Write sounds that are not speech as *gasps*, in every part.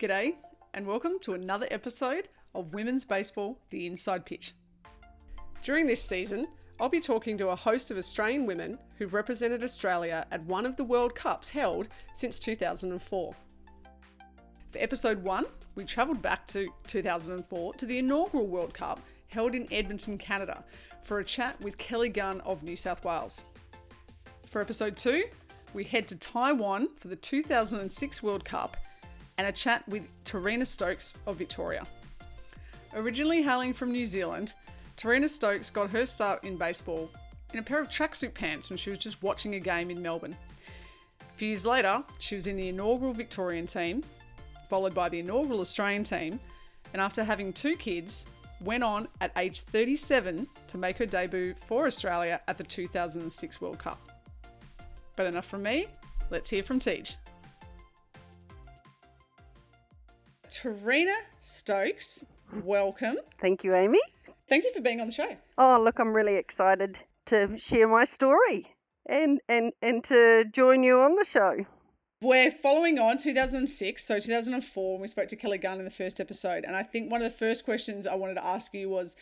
G'day, and welcome to another episode of Women's Baseball The Inside Pitch. During this season, I'll be talking to a host of Australian women who've represented Australia at one of the World Cups held since 2004. For episode one, we travelled back to 2004 to the inaugural World Cup held in Edmonton, Canada, for a chat with Kelly Gunn of New South Wales. For episode two, we head to Taiwan for the 2006 World Cup and a chat with Terina Stokes of Victoria. Originally hailing from New Zealand, Terina Stokes got her start in baseball in a pair of tracksuit pants when she was just watching a game in Melbourne. A few years later, she was in the inaugural Victorian team, followed by the inaugural Australian team, and after having two kids, went on at age 37 to make her debut for Australia at the 2006 World Cup. But enough from me, let's hear from Tej. Terina Stokes, welcome. Thank you, Amy. Thank you for being on the show. Oh, look, I'm really excited to share my story and and and to join you on the show. We're following on 2006, so 2004, when we spoke to Kelly Gunn in the first episode. And I think one of the first questions I wanted to ask you was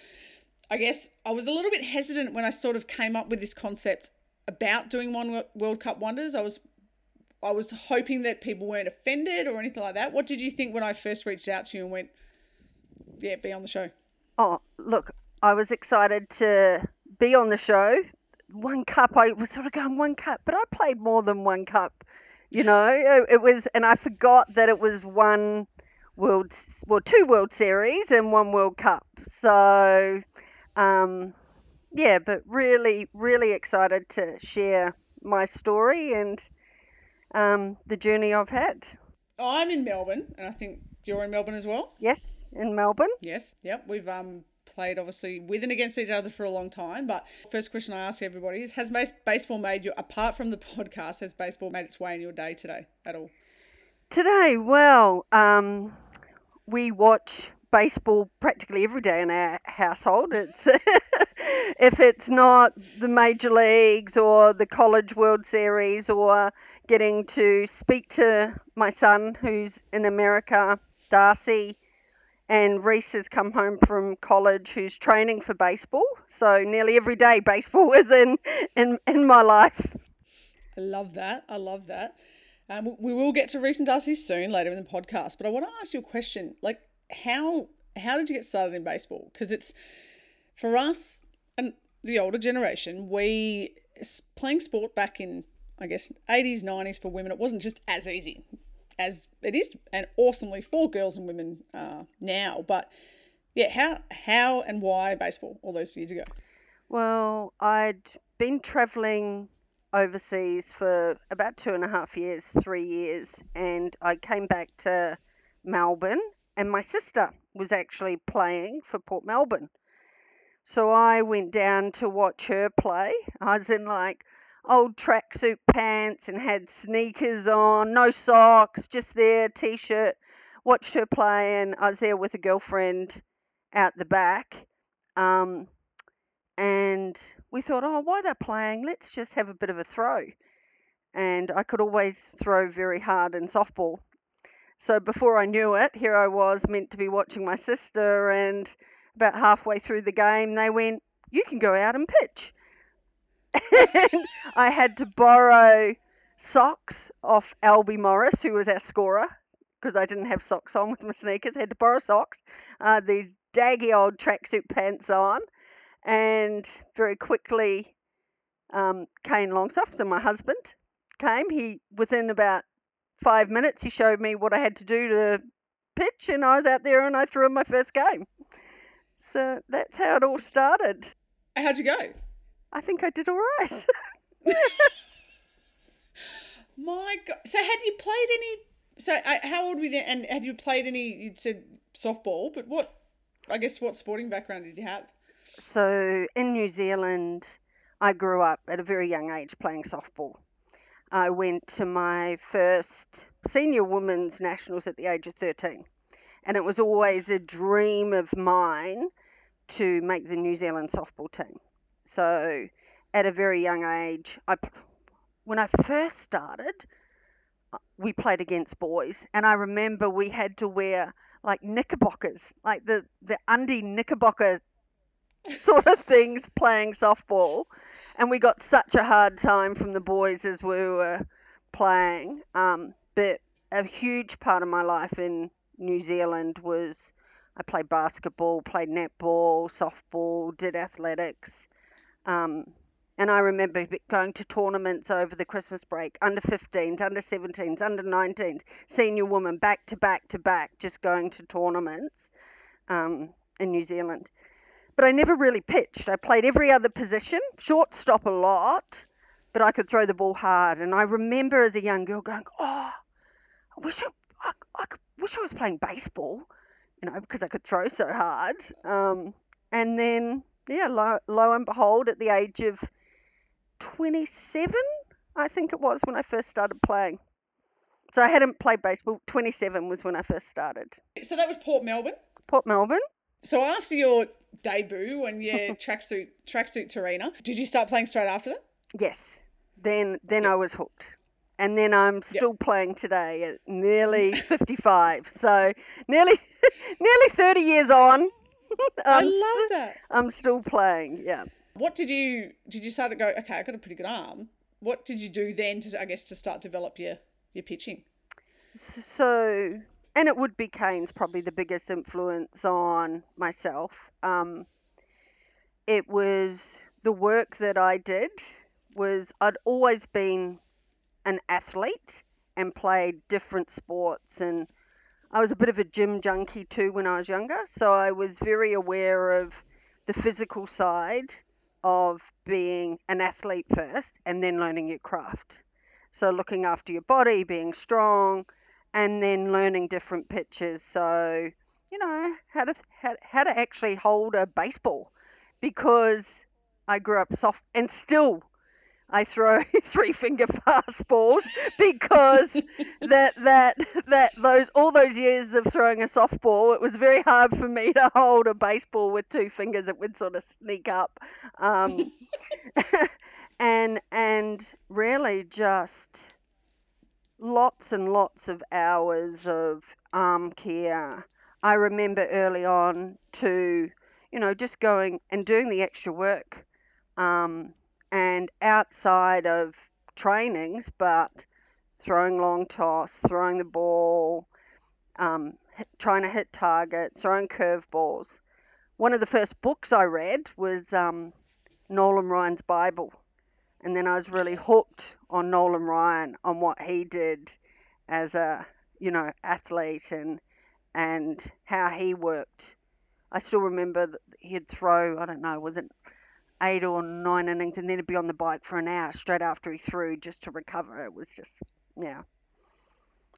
I guess I was a little bit hesitant when I sort of came up with this concept about doing one World Cup wonders. I was I was hoping that people weren't offended or anything like that. What did you think when I first reached out to you and went, yeah, be on the show? Oh, look, I was excited to be on the show. One cup, I was sort of going one cup, but I played more than one cup. You know, it, was, and I forgot that it was one World, well, two World Series and one World Cup. So, um, yeah, but really, really excited to share my story and um, the journey I've had. I'm in Melbourne, and I think you're in Melbourne as well. Yes, in Melbourne. Yes, yep. We've um played obviously with and against each other for a long time. But first question I ask everybody is: Has baseball made you, apart from the *laughs* podcast, has baseball made its way in your day today at all? Today, well, um, we watch baseball practically every day in our household. It's *laughs* if it's not the major leagues or the college World Series or getting to speak to my son who's in America, Darcy, and Reese has come home from college who's training for baseball. So nearly every day baseball *laughs* is in in, in my life. I love that. I love that. Um, we will get to Reese and Darcy soon later in the podcast, but I want to ask you a question. Like, how how did you get started in baseball? Because it's for us and the older generation, we playing sport back in I guess 80s, 90s for women, it wasn't just as easy as it is and awesomely for girls and women uh, now. But yeah, how how and why baseball all those years ago? Well, I'd been traveling overseas for about two and a half years, three years, and I came back to Melbourne, and my sister was actually playing for Port Melbourne. So I went down to watch her play. I was in like old tracksuit pants and had sneakers on, no socks, just there, t shirt. Watched her play, and I was there with a girlfriend out the back. Um, and we thought, oh, why they're playing, let's just have a bit of a throw. And I could always throw very hard in softball. So before I knew it, here I was meant to be watching my sister, and about halfway through the game, they went, You can go out and pitch and I had to borrow socks off Albie Morris, who was our scorer, because I didn't have socks on with my sneakers. I had to borrow socks, uh, these daggy old tracksuit pants on, and very quickly, um, Kane Longstaff, so my husband, came. He within about five minutes, he showed me what I had to do to pitch, and I was out there and I threw in my first game. So that's how it all started. How'd you go? I think I did all right. *laughs* My God. So had you played any? So uh, how old were you? And had you played any? You said softball, but what? I guess what sporting background did you have? So in New Zealand, I grew up at a very young age playing softball. I went to my first senior women's nationals at the age of 13. And it was always a dream of mine to make the New Zealand softball team. So at a very young age, I when I first started, we played against boys, and I remember we had to wear like knickerbockers, like the the undie knickerbocker *laughs* sort of things playing softball, and we got such a hard time from the boys as we were playing. Um, but a huge part of my life in New Zealand was I played basketball, played netball, softball, did athletics. Um, and I remember going to tournaments over the Christmas break, under 15s, under 17s, under 19s, senior woman, back to back to back, just going to tournaments um, in New Zealand. But I never really pitched. I played every other position, shortstop a lot, but I could throw the ball hard. And I remember as a young girl going, "Oh, I wish I, I, I wish I was playing baseball, you know, because I could throw so hard." Um, and then, yeah, lo, lo and behold, at the age of 27, I think it was when I first started playing. So I hadn't played baseball. 27 was when I first started. So that was Port Melbourne. Port Melbourne. So after your debut and your *laughs* tracksuit tracksuit Terina, did you start playing straight after that? Yes. Then then yep. I was hooked. And then I'm still yep. playing today at nearly *laughs* 55. so nearly *laughs* nearly 30 years on. *laughs* I love st- that. I'm still playing. Yeah. What did you did you start to go? Okay, I got a pretty good arm. What did you do then to I guess to start develop your your pitching? So, and it would be Kane's probably the biggest influence on myself. Um, it was the work that I did was I'd always been an athlete and played different sports and I was a bit of a gym junkie too when I was younger, so I was very aware of the physical side of being an athlete first and then learning your craft. So, looking after your body, being strong, and then learning different pitches. So, you know, how to, how, how to actually hold a baseball because I grew up soft and still I throw *laughs* three finger fastballs because that that that those all those years of throwing a softball, it was very hard for me to hold a baseball with two fingers. It would sort of sneak up, um, *laughs* and and really just lots and lots of hours of arm care. I remember early on to, you know, just going and doing the extra work. Um, and outside of trainings, but throwing long toss, throwing the ball, um, trying to hit targets, throwing curveballs. One of the first books I read was um, Nolan Ryan's Bible, and then I was really hooked on Nolan Ryan on what he did as a you know athlete and and how he worked. I still remember that he'd throw I don't know was it eight or nine innings and then he'd be on the bike for an hour straight after he threw just to recover. It was just, yeah,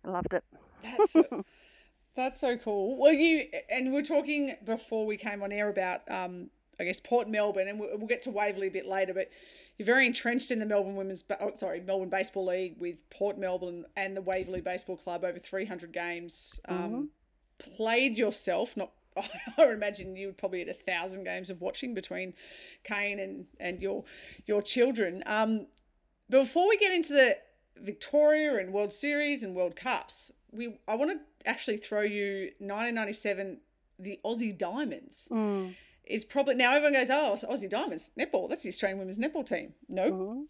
I loved it. That's so, *laughs* that's so cool. Well, you and we are talking before we came on air about, um, I guess Port Melbourne, and we'll, we'll get to Waverley a bit later. But you're very entrenched in the Melbourne Women's, oh, sorry, Melbourne Baseball League with Port Melbourne and the Waverley Baseball Club over 300 games. Um, mm-hmm. Played yourself, not *laughs* I would imagine you would probably had a thousand games of watching between Kane and, and your your children. Um, before we get into the Victoria and World Series and World Cups, we I want to actually throw you 1997 the Aussie Diamonds. Mm. Is probably now everyone goes, oh, Aussie Diamonds netball. That's the Australian women's netball team. No, nope. mm-hmm.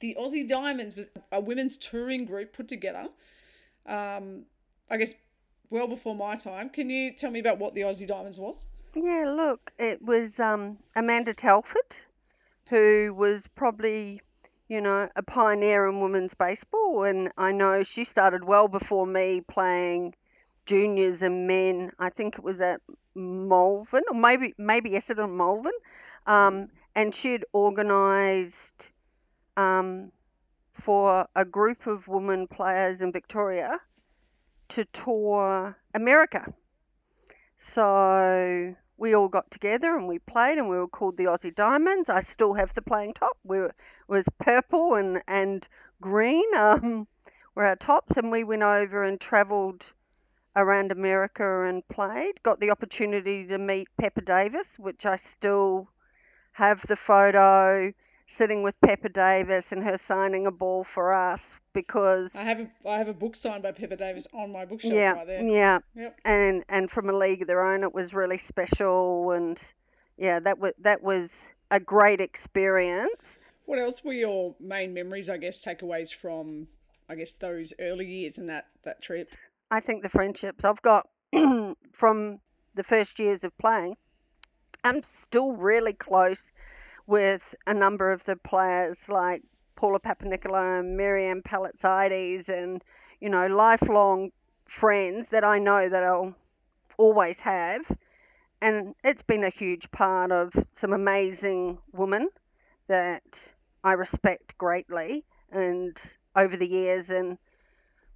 the Aussie Diamonds was a women's touring group put together. Um, I guess well before my time. Can you tell me about what the Aussie Diamonds was? Yeah, look, it was um, Amanda Telford, who was probably, you know, a pioneer in women's baseball. And I know she started well before me playing juniors and men. I think it was at Malvern, or maybe maybe Essendon Malvern. Um, and she'd organised um, for a group of women players in Victoria to tour America. So we all got together and we played and we were called the Aussie Diamonds. I still have the playing top. We were, was purple and, and green *laughs* um, were our tops and we went over and travelled around America and played. Got the opportunity to meet Pepper Davis, which I still have the photo sitting with Pepper Davis and her signing a ball for us because I have a I have a book signed by Pepper Davis on my bookshelf yeah, right there. yeah, Yep. and and from a league of their own, it was really special, and yeah, that was that was a great experience. What else were your main memories, I guess, takeaways from I guess those early years and that that trip? I think the friendships I've got *clears throat* from the first years of playing, I'm still really close with a number of the players like Paula Papanicolaou and Miriam Palitzaides and, you know, lifelong friends that I know that I'll always have. And it's been a huge part of some amazing women that I respect greatly and over the years and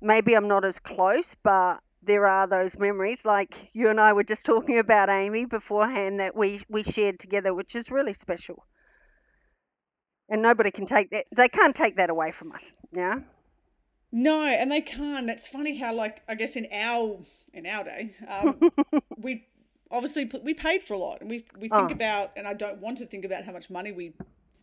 maybe I'm not as close, but there are those memories like you and I were just talking about Amy beforehand that we we shared together which is really special. And nobody can take that they can't take that away from us, yeah? No, and they can't. It's funny how like I guess in our in our day, um, *laughs* we obviously we paid for a lot and we we think Oh. about and I don't want to think about how much money we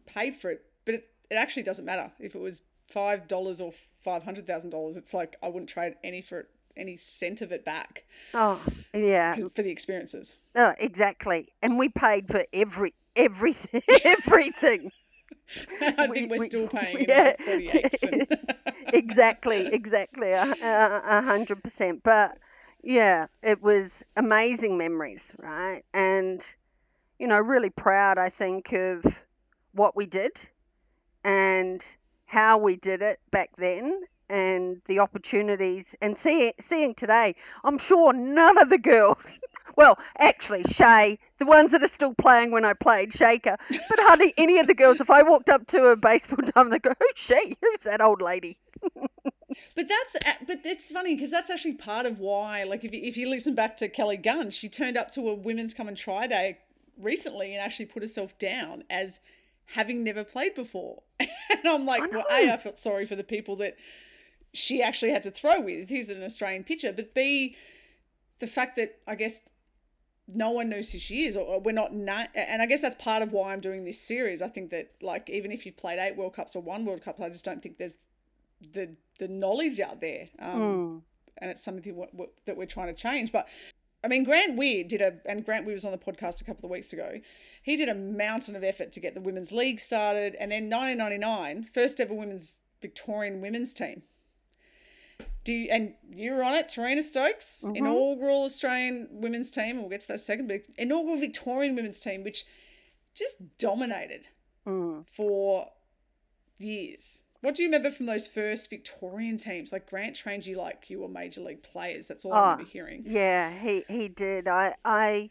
paid for it, but it, it actually doesn't matter if it was five dollars or five hundred thousand dollars. It's like I wouldn't trade any for it, any cent of it back Oh, yeah, for the experiences. Oh, exactly. And we paid for every everything *laughs* everything. *laughs* I We- think we're we- still paying in *laughs* yeah. like 48 and *laughs* exactly, exactly, a hundred percent. But yeah, it was amazing memories, right? And you know, really proud, I think, of what we did and how we did it back then, and the opportunities. And see, seeing today, I'm sure none of the girls. Well, actually, Shay, the ones that are still playing when I played Shaker, but hardly any of the girls. If I walked up to a baseball *laughs* time, they go, "Who's she? Who's that old lady?" *laughs* But that's but it's funny because that's actually part of why. Like if you, if you listen back to Kelly Gunn, she turned up to a women's come and try day recently and actually put herself down as having never played before. *laughs* and I'm like, I well, a I felt sorry for the people that she actually had to throw with. He's an Australian pitcher, but b the fact that I guess no one knows who she is, or, we're not. Na- and I guess that's part of why I'm doing this series. I think that like even if you've played eight World Cups or one World Cup, I just don't think there's the the knowledge out there, um, Mm. and it's something what, what, that we're trying to change. But I mean, Grant Weir did a, and Grant Weir was on the podcast a couple of weeks ago. He did a mountain of effort to get the women's league started, and then 1999, first ever women's Victorian women's team. Do you, and you were on it, Terina Stokes, Mhm. inaugural Australian women's team. We'll get to that second, but inaugural Victorian women's team, which just dominated Mm. for years. What do you remember from those first Victorian teams? Like Grant trained you like you were major league players. That's all I Oh, remember hearing. Yeah, he he did. I I,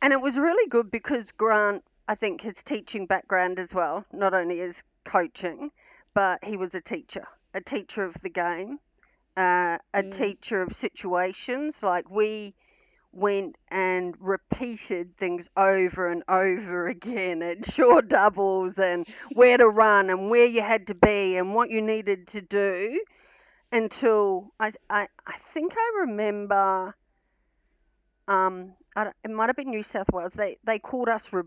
and it was really good because Grant, I think his teaching background as well, not only his coaching, but he was a teacher, a teacher of the game, uh, a Mm. teacher of situations. Like we went and repeated things over and over *laughs* again at short doubles and where to run and where you had to be and what you needed to do until I, I, I think I remember um I it might have been New South Wales they they called us ro-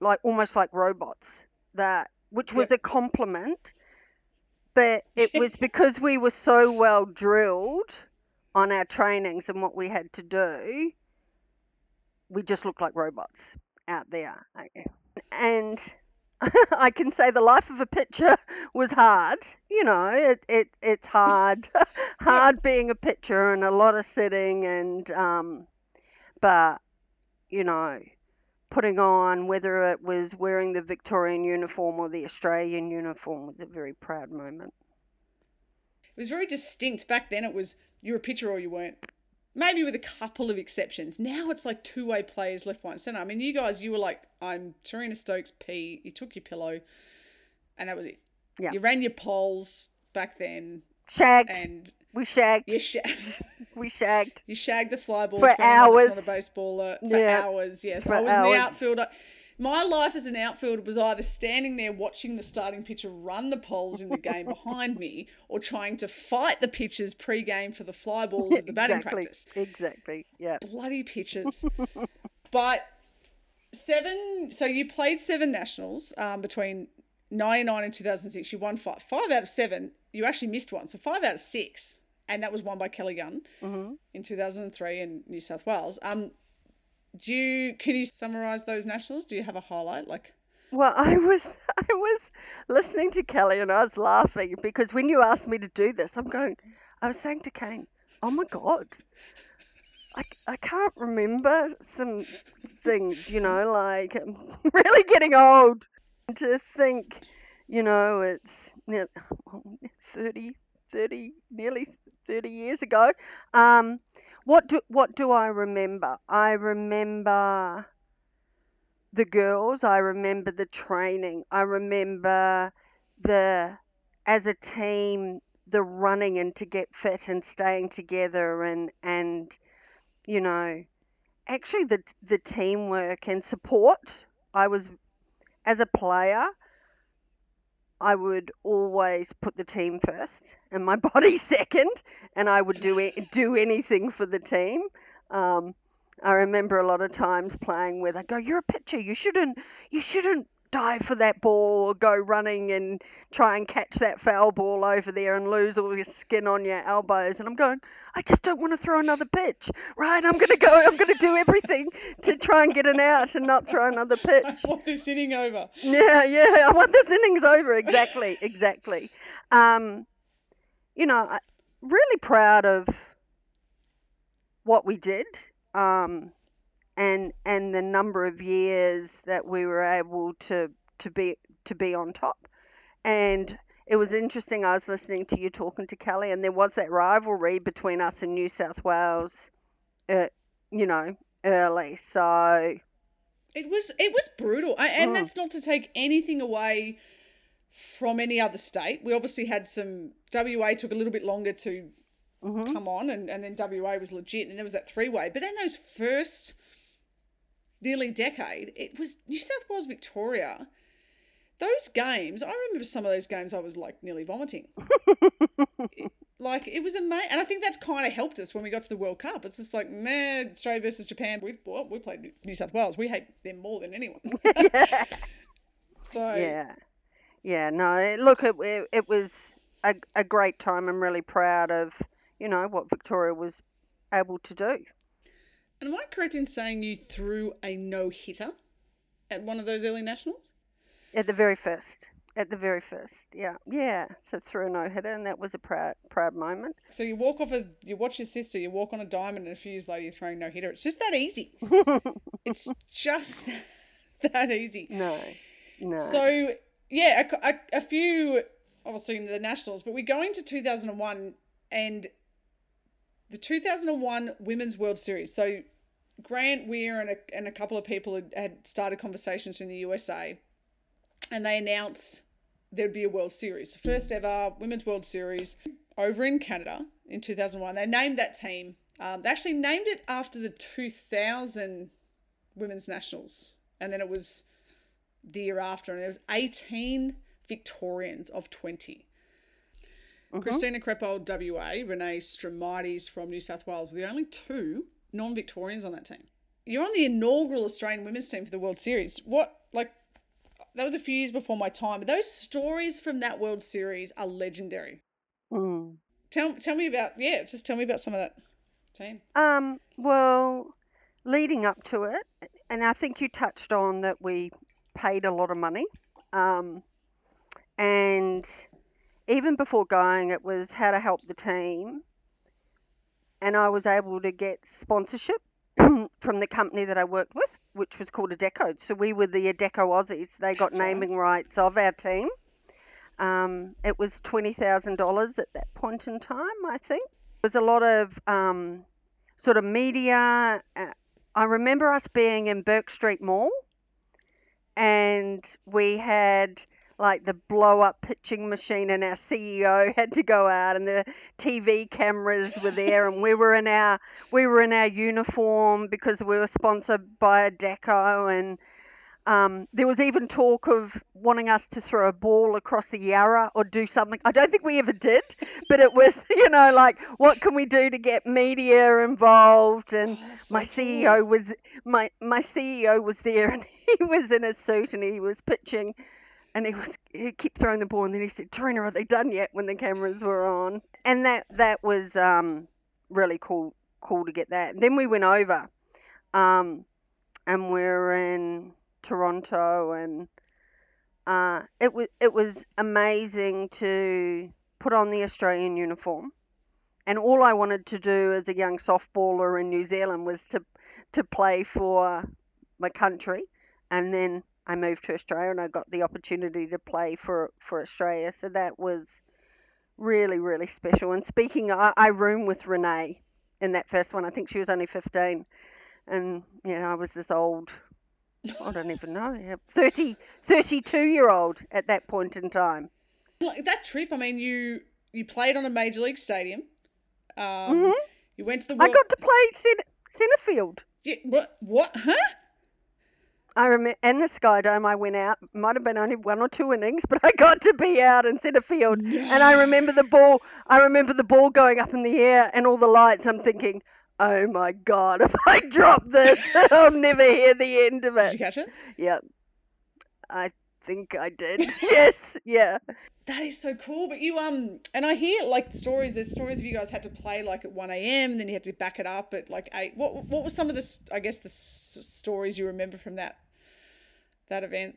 like almost like robots that which was a compliment but *laughs* it was because we were so well drilled on our trainings and what we had to do we just looked like robots out there and *laughs* I can say the life of a pitcher was hard. You know, it, it it's hard, *laughs* hard being a pitcher and a lot of sitting and um, but you know, putting on whether it was wearing the Victorian uniform or the Australian uniform was a very proud moment. It was very distinct. Back then it was you were a pitcher or you weren't. Maybe with a couple of exceptions. Now it's like two way players left, right, centre. I mean, you guys, you were like, I'm Terina Stokes P. You took your pillow, and that was it. Yeah. You ran your poles back then, Shagged, and we shagged, you, sh- *laughs* we shagged. you shagged the fly balls For that's hours. A baseballer for Yeah. hours. Yes, For I was in the outfielder. My life as an outfielder was either standing there watching the starting pitcher run the poles in the game behind me, or trying to fight the pitchers pre-game for the fly balls at the batting exactly, practice. exactly. Yeah. Bloody pitchers. *laughs* but seven. So you played seven nationals um, between 99 and 2006, you won five. Five out of seven, you actually missed one. So five out of six. And that was won by Kelly Gunn hmm in 2003 in New South Wales. Um, do you, can you summarize those nationals? Do you have a highlight? Like, Well, I was *laughs* I was listening to Kelly and I was laughing because when you asked me to do this, I'm going. I was saying to Kane, "Oh my God, I, I can't remember some things, you know, like *laughs* I'm really getting old to think, you know, it's ne- *sighs* 30, 30, nearly 30 years ago. Um, what do what do I remember? I remember the girls. I remember the training. I remember the as a team the running and to get fit and staying together and and you know actually the the teamwork and support. I was as a player I would always put the team first and my *laughs* body second, and I would do it, do anything for the team. Um, I remember a lot of times playing where they go, "You're a pitcher. You shouldn't. You shouldn't dive for that ball or go running and try and catch that foul ball over there and lose all your skin on your elbows." And I'm going, "I just don't want to throw another pitch, right? I'm gonna go. I'm gonna do everything to try and get an out and not throw another *laughs* I pitch." want this inning over. Yeah, yeah. I want this innings over. Exactly, exactly. Um, you know, I- really proud of what we did, um, and and the number of years that we were able to to be to be on top. And it was interesting. I was listening to you talking to Kelly, and there was that rivalry between us and New South Wales. Uh, you know, early. So It was it was brutal, I, and Mm. that's not to take anything away from any other state. We obviously had some. WA took a little bit longer to mhm. come on, and, and then WA was legit, and there was that three way. But then those first nearly decade, it was New South Wales Victoria. Those games, I remember some of those games. I was like nearly vomiting. It- *laughs* like it was amazing, and I think that's kind of helped us when we got to the World Cup. It's just like, man, Australia versus Japan. We well, we played New South Wales. We hate them more than anyone. yeah. *laughs* *laughs* So Yeah, yeah. No, look, it it, it was a, a great time. I'm really proud of you know what Victoria was able to do. And am I correct in saying you threw a no hitter at one of those early nationals? At the very first, at the very first, yeah, yeah. So threw a no hitter, and that was a proud proud moment. So you walk off a, you watch your sister, you walk on a diamond, and a few years later you're throwing no hitter. It's just that easy. *laughs* It's just *laughs* that easy. no, no. So yeah, a, a, a few obviously in the nationals, but we go into 2001 and the 2001 Women's World Series. So Grant Weir and a, and a couple of people had, had started conversations in the USA, and they announced there'd be a World Series, the first ever Women's World Series over in Canada in 2001. They named that team. Um, they actually named it after the 2000 Women's Nationals, and then it was the year after, and there was 18 Victorians of 20. Mhm. Christina Crepold, WA, Renee Stramides from New South Wales were the only two non-Victorians on that team. You're on the inaugural Australian women's team for the World Series. What, like, that was a few years before my time, but those stories from that World Series are legendary. Mm. Tell, tell me about, yeah, just tell me about some of that team. Um, well, leading up to it, and I think you touched on that we paid a lot of money. Um, and even before going, it was how to help the team. And I was able to get sponsorship *clears throat* from the company that I worked with, which was called Adecco. So we were the Adecco Aussies. They got That's right. naming rights of our team. Um, it was $20,000 at that point in time, I think. There was a lot of um, sort of media. Uh, I remember us being in Bourke Street Mall and we had like the blow up pitching machine and our CEO *laughs* had to go out and the TV cameras were there and we were in our we were in our uniform because we were sponsored by Adecco and um, there was even talk of wanting us to throw a ball across the Yarra or do something. I don't think we ever did, but it was, *laughs* you know, like what can we do to get media involved? And Oh, so my cool. CEO was my my CEO was there *laughs* and he was in a suit and he was pitching and he was he kept throwing the ball, and then he said, "Terina, are they done yet?" When the cameras were on, and that that was um, really cool cool to get that. And then we went over, um, and we're in Toronto, and uh, it was it was amazing to put on the Australian uniform. And all I wanted to do as a young softballer in New Zealand was to to play for my country, and then I moved to Australia and I got the opportunity to play for for Australia. So that was really really special. And speaking, I, I roomed with Renee in that first one. I think she was only 15, and you know I was this old. I don't even know, 30, 32 year old at that point in time. Like that trip, I mean, you you played on a major league stadium. Um, Mhm. You went to the. I got to play center, center field. Yeah, what? What? Huh? I remember, and the Sky Dome. I went out. Might have been only one or two innings, *laughs* but I got to be out in centre field. And I remember the ball. I remember the ball going up in the air and all the lights. I'm thinking, oh my god, *laughs* if I drop this, *laughs* I'll never hear the end of it. Did you catch it? Yeah, I think I did. yes, yeah. That is so cool. But you um, and I hear like stories. There's stories of you guys had to play like at one a.m. and then you had to back it up at like eight. What what were some of the I guess the s- stories you remember from that that event?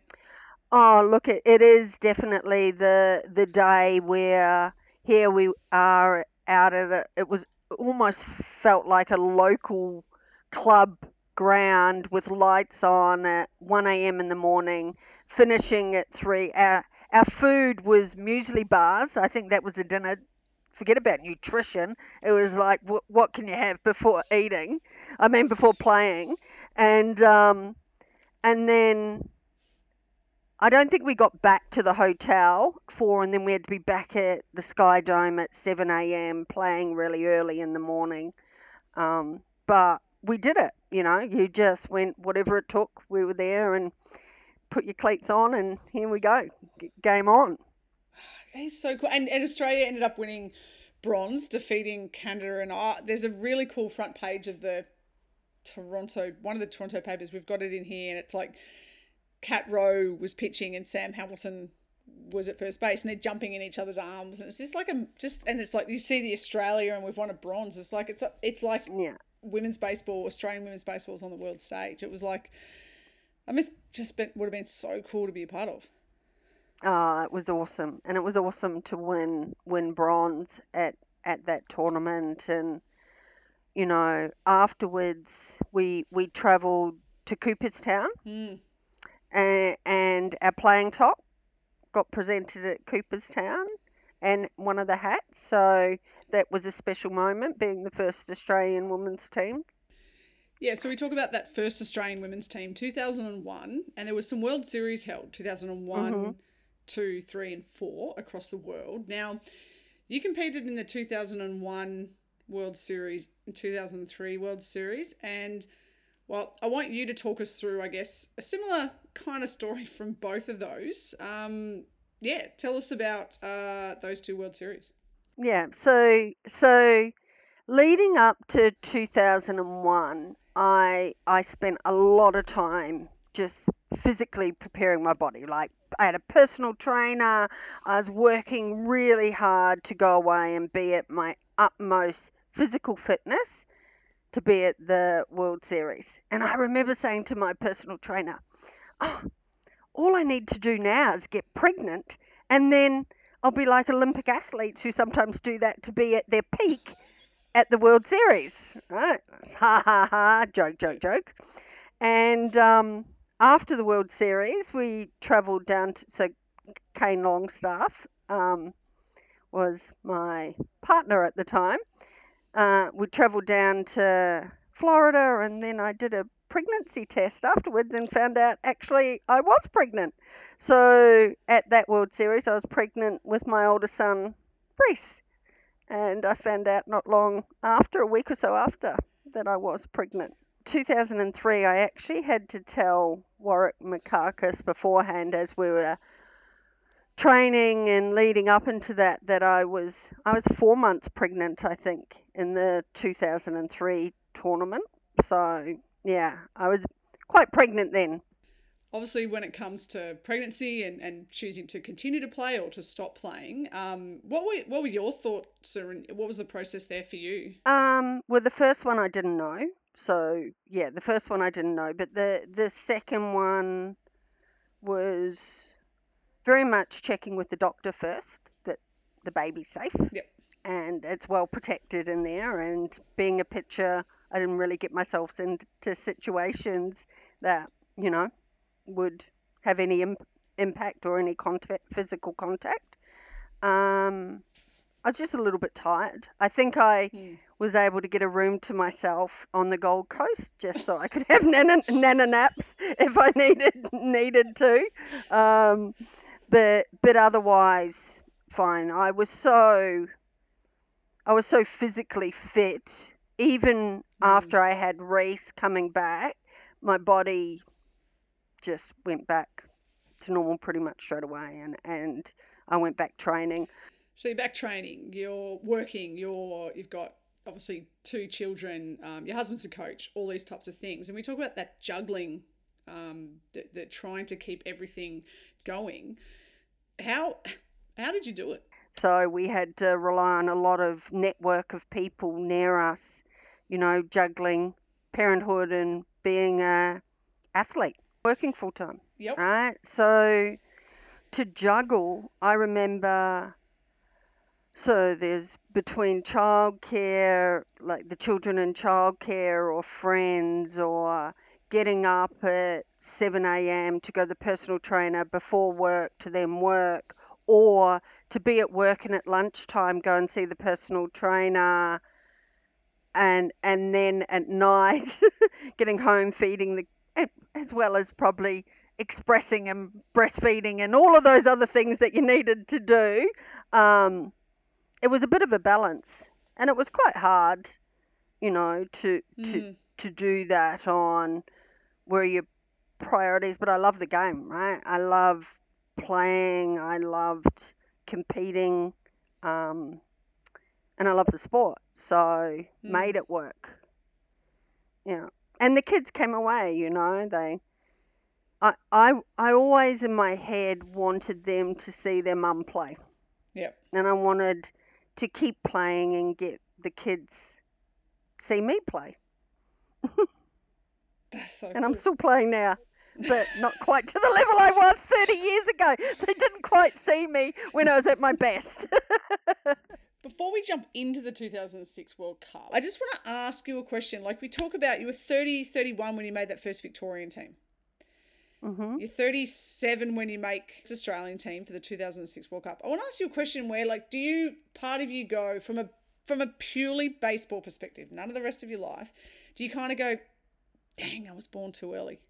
Oh, look, it, it is definitely the the day where here we are out at it. It was almost felt like a local club ground with lights on at 1 a.m. in the morning, finishing at 3. Our, our food was muesli bars. I think that was the dinner. Forget about nutrition. It was like, what, what can you have before eating? I mean, before playing. And, um, and then I don't think we got back to the hotel for, and then we had to be back at the Sky Dome at 7 a.m. playing really early in the morning. Um, but we did it, you know, you just went whatever it took. We were there and put your cleats on, and here we go. G- game on. Is so cool. And, and Australia ended up winning bronze, defeating Canada. And uh, there's a really cool front page of the Toronto, one of the Toronto papers. We've got it in here, and it's like Cat Rowe was pitching and Sam Hamilton was at first base, and they're jumping in each other's arms, and it's just like a just, and it's like you see the Australia, and we've won a bronze. It's like it's it's like Yeah. women's baseball, Australian women's baseball is on the world stage. It was like, I miss just been, would have been so cool to be a part of. Oh, it was awesome, and it was awesome to win win bronze at at that tournament. And you know, afterwards we we travelled to Cooperstown, Mm. And, and our playing top got presented at Cooperstown, and one of the hats. So that was a special moment, being the first Australian women's team. Yeah, so we talk about that first Australian women's team, 2001, and there was some World Series held, 2001, Mhm. 2, 3, and 4 across the world. Now, you competed in the 2001 World Series and 2003 World Series, and well, I want you to talk us through, I guess, a similar kind of story *laughs* from both of those. Um, yeah, tell us about uh, those two World Series. Yeah, so so leading up to 2001, I I spent a lot of time just physically preparing my body. Like I had a personal trainer. I was working really hard to go away and be at my utmost physical fitness to be at the World Series. And I remember saying to my personal trainer, "Oh, all I need to do now is get pregnant and then I'll be like Olympic athletes who sometimes do that to be at their peak at the World Series, right? Ha ha ha! Joke, joke, joke. And um, after the World Series, we travelled down to so Kane Longstaff um, was my partner at the time. Uh, we travelled down to Florida, and then I did a pregnancy test afterwards and found out actually I was pregnant. So at that World Series, I was pregnant with my older son, Reese. And I found out not long after, a week or so after, that I was pregnant. 2003, I actually had to tell Warwick Makakis beforehand as we were training and leading up into that that I was I was four months pregnant, I think, in the 2003 tournament. So yeah, I was quite pregnant then. obviously when it comes to pregnancy and, and choosing to continue to play or to stop playing um, what were what were your thoughts what was the process there for you Um, well, the first one I didn't know. So yeah, the first one I didn't know, but the the second one was very much checking with the doctor first that the baby's safe. Yep. And it's well protected in there. And being a pitcher, I didn't really get myself into situations that you know would have any Im- impact or any contact, physical contact. Um, I was just a little bit tired. I think I Hmm. was able to get a room to myself on the Gold Coast just so I could *laughs* have nana, nana naps if I needed needed to. Um, but but otherwise fine. I was so I was so physically fit. Even after I had Reese coming back, my body just went back to normal pretty much straight away, and and I went back training. So you're back training, you're working, you're you've got obviously two children, um, your husband's a coach, all these types of things, and we talk about that juggling, um, that, that trying to keep everything going. How how did you do it? So we had to rely on a lot of network of people near us, you know, juggling parenthood and being a athlete, working full time, Yep. right? So to juggle, I remember. So there's between childcare, like the children in childcare, or friends, or getting up at 7 a.m. to go to the personal trainer before work to then work, or to be at work and at lunchtime go and see the personal trainer and and then at *laughs* night getting home feeding the as well as probably expressing and breastfeeding and all of those other things that you needed to do um, it was a bit of a balance and it was quite hard you know to to Mm. to do that on where your priorities but I love the game right? I love playing I loved competing um, and I love the sport so Mm. made it work. Yeah. And the kids came away you know they I, I I always in my head wanted them to see their mum play. Yep. and I wanted to keep playing and get the kids see me play *laughs* That's so and I'm still playing now but not quite to the level I was 30 years ago. They didn't quite see me when I was at my best. *laughs* Before we jump into the 2006 World Cup, I just want to ask you a question. Like we talk about, you were 30, 31 when you made that first Victorian team. hmm You're 37 when you make this Australian team for the 2006 World Cup. I want to ask you a question where, like, do you, part of you go from a from a purely baseball perspective, none of the rest of your life, do you kind of go, dang, I was born too early?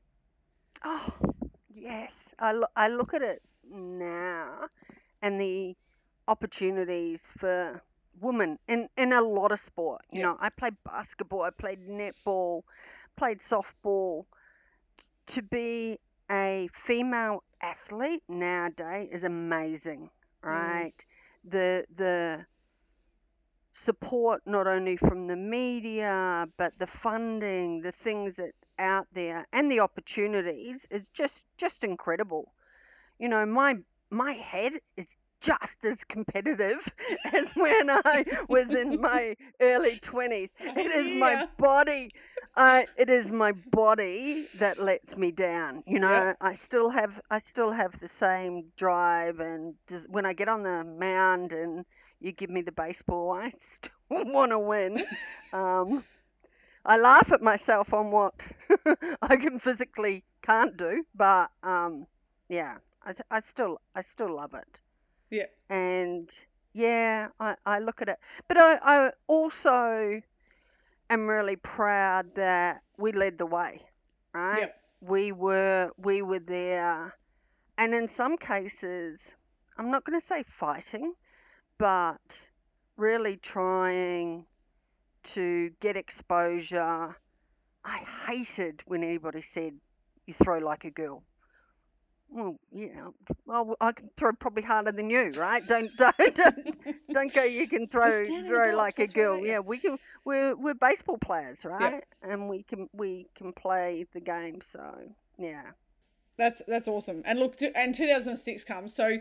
Oh, yes. I, lo- I look at it now and the opportunities for women in, in a lot of sport. You Yeah. know, I played basketball, I played netball, played softball. To be a female athlete nowadays is amazing, mm. right? The the support not only from the media but the funding, the things that out there and the opportunities is just just incredible. You know, my my head is just as competitive *laughs* as when I was in my early 20s. It is my body uh, it is my body that lets me down. You know, Yep. I still have I still have the same drive and just, when I get on the mound and you give me the baseball, I *laughs* still want to win. Um, I laugh at myself on what *laughs* I can physically can't do, but um, yeah, I, I still I still love it. Yeah. And yeah, I, I look at it, but I, I also am really proud that we led the way, right? Yep. We were we were there, and in some cases, I'm not going to say fighting, but really trying to get exposure. I hated when anybody said you throw like a girl. Well, yeah, well, I can throw probably harder than you, right? Don't *laughs* don't don't, don't go. You can throw stand in the throw box, like a I'll throw it girl. you. Yeah, we can. We're we're baseball players, right? Yeah. And we can we can play the game. So yeah, That's that's awesome. And look, and 2006 comes. So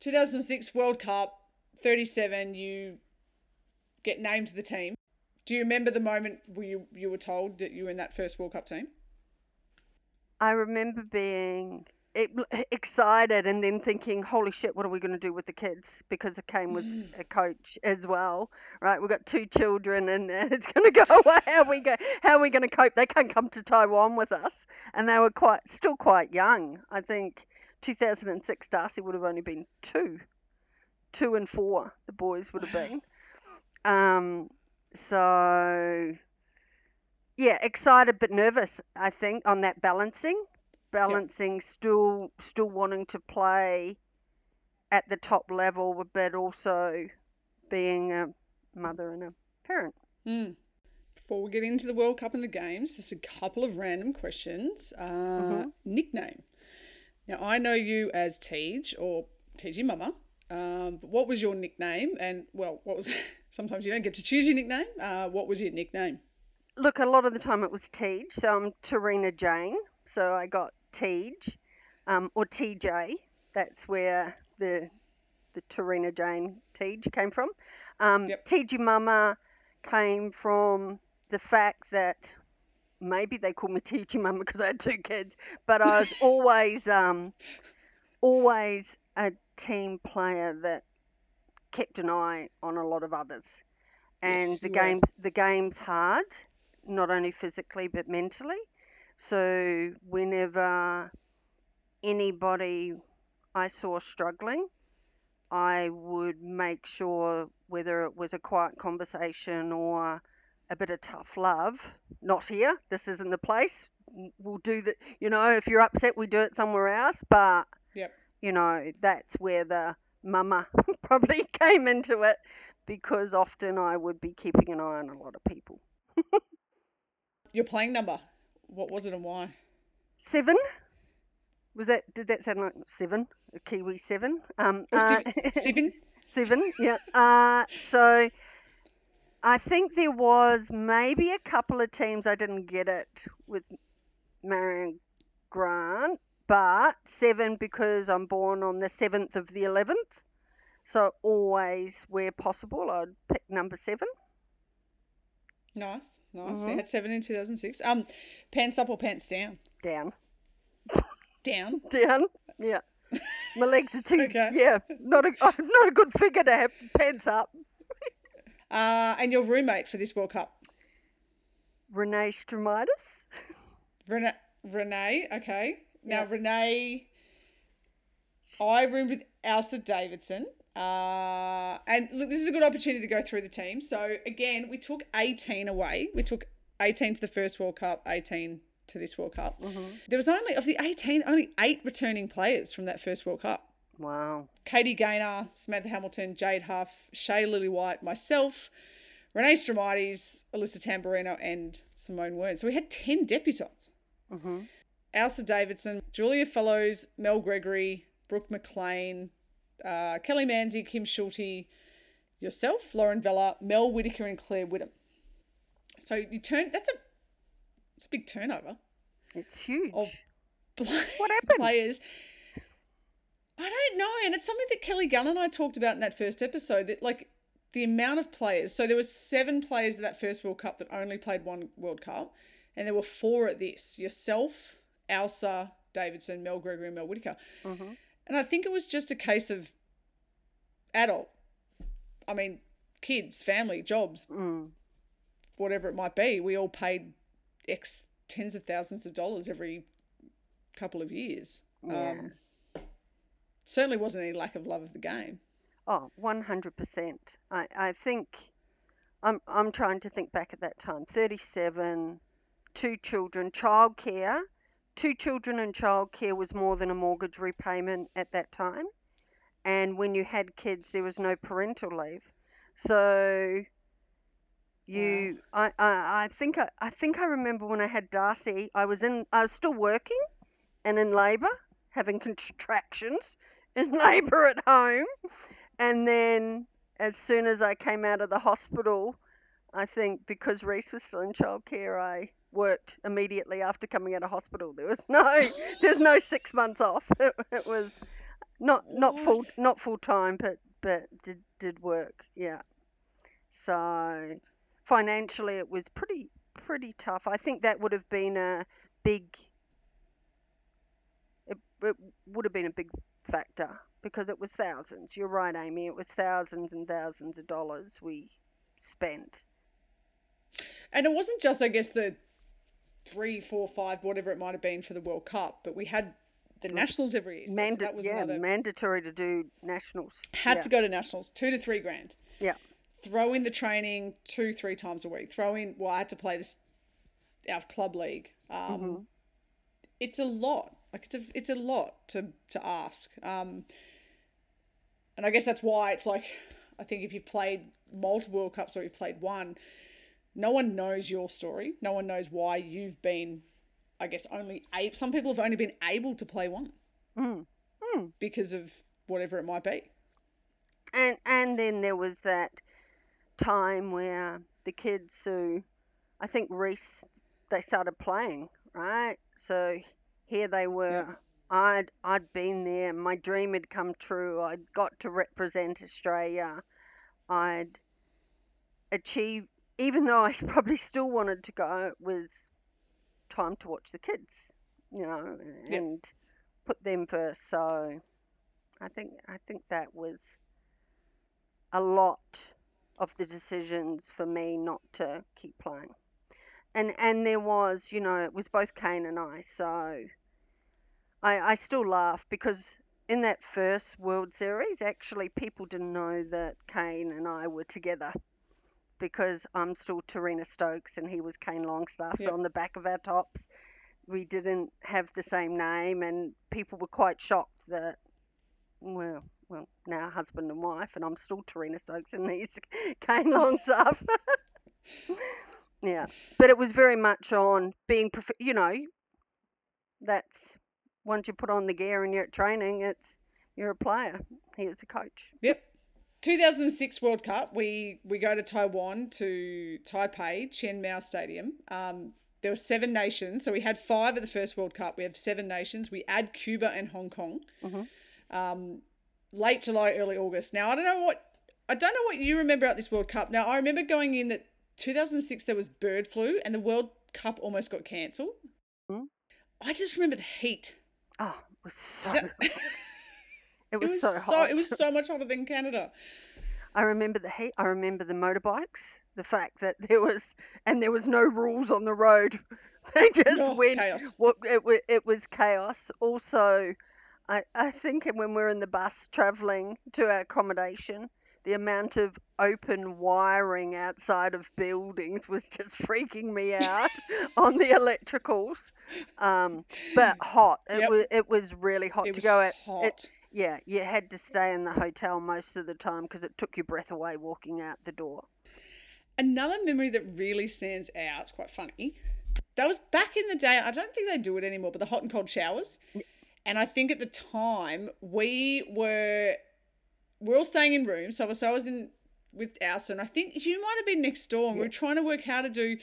2006 World Cup, 37. You get named to the team. Do you remember the moment where you you were told that you were in that first World Cup team? I remember being excited and then thinking, holy shit, what are we going to do with the kids? Because Kane was mm. a coach as well, right? We've got two children and *laughs* it's going to go away. How are we go? How are we going to cope? They can't come to Taiwan with us, and they were quite still quite young. I think 2006 Darcy would have only been two, two and four. The boys would have been. *laughs* Um, so yeah, excited but nervous. I think on that balancing balancing yep. still still wanting to play at the top level, but also being a mother and a parent. Mm. Before we get into the World Cup and the games, just a couple of random questions. Uh, mm-hmm. Nickname. Now I know you as Tej or Tej Mama. Um, what was your nickname? And well, what was? *laughs* sometimes you don't get to choose your nickname. Uh, what was your nickname? Look, a lot of the time it was Tej, so I'm Terina Jane. So I got Tej um, or TJ. That's where the the Terina Jane Tej came from. Um, yep. TJ Mama came from the fact that maybe they called me TJ Mama because I had two kids, but I was *laughs* always um, always a team player that kept an eye on a lot of others. And yes, the games the game's hard, not only physically but mentally. So whenever anybody I saw struggling, I would make sure whether it was a quiet conversation or a bit of tough love, not here, this isn't the place. We'll do that, you know, if you're upset, we do it somewhere else. But. You know, that's where the mama *laughs* probably *laughs* came into it because often I would be keeping an eye on a lot of people. Your playing number? What was it and why? Seven. Was that? Did that sound like seven? A Kiwi seven? Um, uh, *laughs* seven. seven. Yeah. Uh, so. I think there was maybe a couple of teams I didn't get it with Marion Grant, but seven because I'm born on the 7th of the 11th. So always, where possible, I'd pick number seven. Nice. Nice. Mm-hmm. had seven in 2006. Um, pants up or pants down? Down. Down. *laughs* Down. Yeah. My legs are too. okay. Yeah. Not a *laughs* not a good figure to have pants up. *laughs* uh, and your roommate for this World Cup? Renee Stromitis. Renee. Renee. Okay. Now Renee. I roomed with Elsa Davidson. Uh, and look, this is a good opportunity to go through the team. So again, we took 18 away. We took 18 to the first World Cup, 18 to this World Cup. Mm-hmm. There was only of the 18, only eight returning players from that first World Cup. Wow. Katie Gaynor, Samantha Hamilton, Jade Huff, Shay Lily White, myself, Renee Stromides, Alyssa Tamburino, and Simone Wern. So we had 10 debutants. Mm-hmm. Elsa Davidson, Julia Fellows, Mel Gregory, Brooke McLean, uh, Kelly Manzi, Kim Schulte, yourself, Lauren Vella, Mel Whitaker, and Claire Whittam. So you turn that's a it's a big turnover. It's huge. Of what happened? Players. I don't know, and it's something that Kelly Gunn and I talked about in that first episode. That like the amount of players. So there were seven players at that first World Cup that only played one World Cup, and there were four at this. Yourself, Elsa Davidson, Mel Gregory, and Mel Whitaker. Mm-hmm. And I think it was just a case of adult, I mean, kids, family, jobs, mm. whatever it might be. We all paid X tens of thousands of dollars every couple of years. Yeah. Um, certainly wasn't any lack of love of the game. Oh, 100%. I, I think I'm, I'm trying to think back at that time 37, two children, childcare two children and childcare was more than a mortgage repayment at that time. And when you had kids, there was no parental leave. So you, wow. I, I, I think I, I think I remember when I had Darcy, I was in, I was still working and in labour, having contractions *laughs* in labour at home. And then as soon as I came out of the hospital, I think because Reese was still in childcare, I worked immediately after coming out of hospital. There was *laughs* no there's no six months off. *laughs* It, it was not not full not full time, but but did did work. Yeah. So financially, it was pretty pretty tough. I think that would have been a big. It, it would have been a big factor because it was thousands. You're right, Amy. It was thousands and thousands of dollars we spent. And it wasn't just, I guess, the three, four, five, whatever it might have been for the World Cup, but we had the nationals every year. So Manda- that was yeah, another. mandatory to do nationals. had yeah. to go to nationals, two to three grand. Yeah. Throw in the training two, three times a week. Throw in, well, I had to play this, our club league. Um, Mhm. It's a lot. Like it's a, it's a lot to to ask. Um, and I guess that's why it's like, I think if you've played multiple World Cups or you've played one, no one knows your story. No one knows why you've been, I guess, only eight. Some people have only been able to play one Mm. Mm. because of whatever it might be. And and then there was that time where the kids who, I think Reese, they started playing, right? So here they were. I'd I'd been there. My dream had come true. I'd got to represent Australia. I'd achieved, even though I *laughs* probably still wanted to go. It was time to watch the kids, you know, Yep. and put them first. So I think I think that was a lot of the decisions for me not to keep playing. And and there was, you know, it was both Kane and I, so I I still laugh because in that first World Series, actually people didn't know that Kane and I were together because I'm still Terina Stokes and he was Kane Longstaff. Yep. So on the back of our tops, we didn't have the same name, and people were quite shocked that, well, well, now husband and wife, and I'm still Terina Stokes and he's *laughs* Kane Longstaff. *laughs* yeah, but it was very much on being, prof- you know, that's once you put on the gear and you're at training, it's you're a player. He is a coach. Yep. 2006 World Cup, we we go to Taiwan to Taipei Chen Mao Stadium. Um, there were seven nations, so we had five at the first World Cup. We have seven nations. We add Cuba and Hong Kong. Mhm. Um, late July, early August. Now I don't know what I don't know what you remember about this World Cup. Now I remember going in that 2006 there was bird flu and the World Cup almost got cancelled. Mhm. I just remember the heat. Oh, it was so. *laughs* It was, it was so hot. It was so much hotter than Canada. I remember the heat. I remember the motorbikes. The fact that there was and there was no rules on the road. *laughs* They just No, went. chaos. It was, it was chaos. Also, I I think when we were in the bus traveling to our accommodation, the amount of open wiring outside of buildings was just freaking me out *laughs* on the electricals. Um, but hot. It Yep. was it was really hot It to go out. hot. It, yeah, you had to stay in the hotel most of the time because it took your breath away walking out the door. Another memory that really stands out, it's quite funny. That was back in the day. I don't think they do it anymore, but the hot and cold showers. And I think at the time we were we're all staying in rooms. So I was, so I was in with and I think you might have been next door. And we Yeah. were trying to work how to do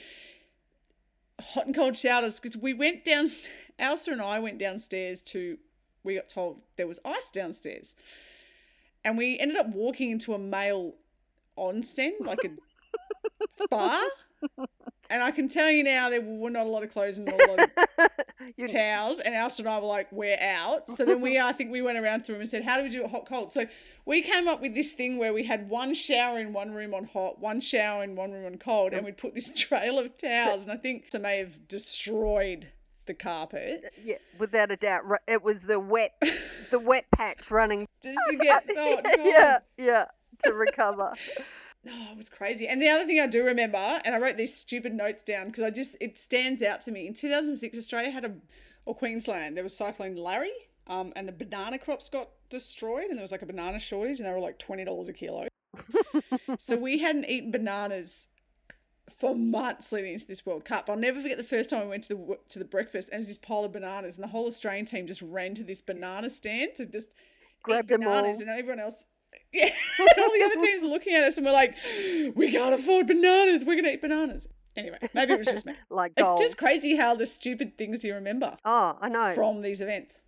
hot and cold showers because we went down. *laughs* Elsa and I went downstairs to. We got told there was ice downstairs, and we ended up walking into a male onsen, like a *laughs* spa. And I can tell you now, there were not a lot of clothes and not a lot of *laughs* towels. And Elsa and I were like, we're out. So then we, I think we went around to him and said, how do we do it hot cold? So we came up with this thing where we had one shower in one room on hot, one shower in one room on cold, and we'd put this *laughs* trail of towels. And I think it may have destroyed the carpet *laughs* yeah, without a doubt, it was the wet, *laughs* the wet patch running. just to get, *laughs* oh, yeah, yeah, to recover. Oh, it was crazy. And the other thing I do remember, and I wrote these stupid notes down because I just it stands out to me. In 2006, Australia had a, or Queensland, there was Cyclone Larry, um, and the banana crops got destroyed, and there was like a banana shortage, and they were like twenty dollars a kilo. so we hadn't eaten bananas for months leading into this World Cup. I'll never forget the first time we went to the to the breakfast, and it was this pile of bananas, and the whole Australian team just ran to this banana stand to just Grab eat bananas, and everyone else. *laughs* Yeah, and all the other teams are looking at us, and we're like, "We can't afford bananas. We're gonna eat bananas." Anyway, maybe it was just me. *laughs* like It's gold. just crazy how the stupid things you remember Oh, I know. from these events.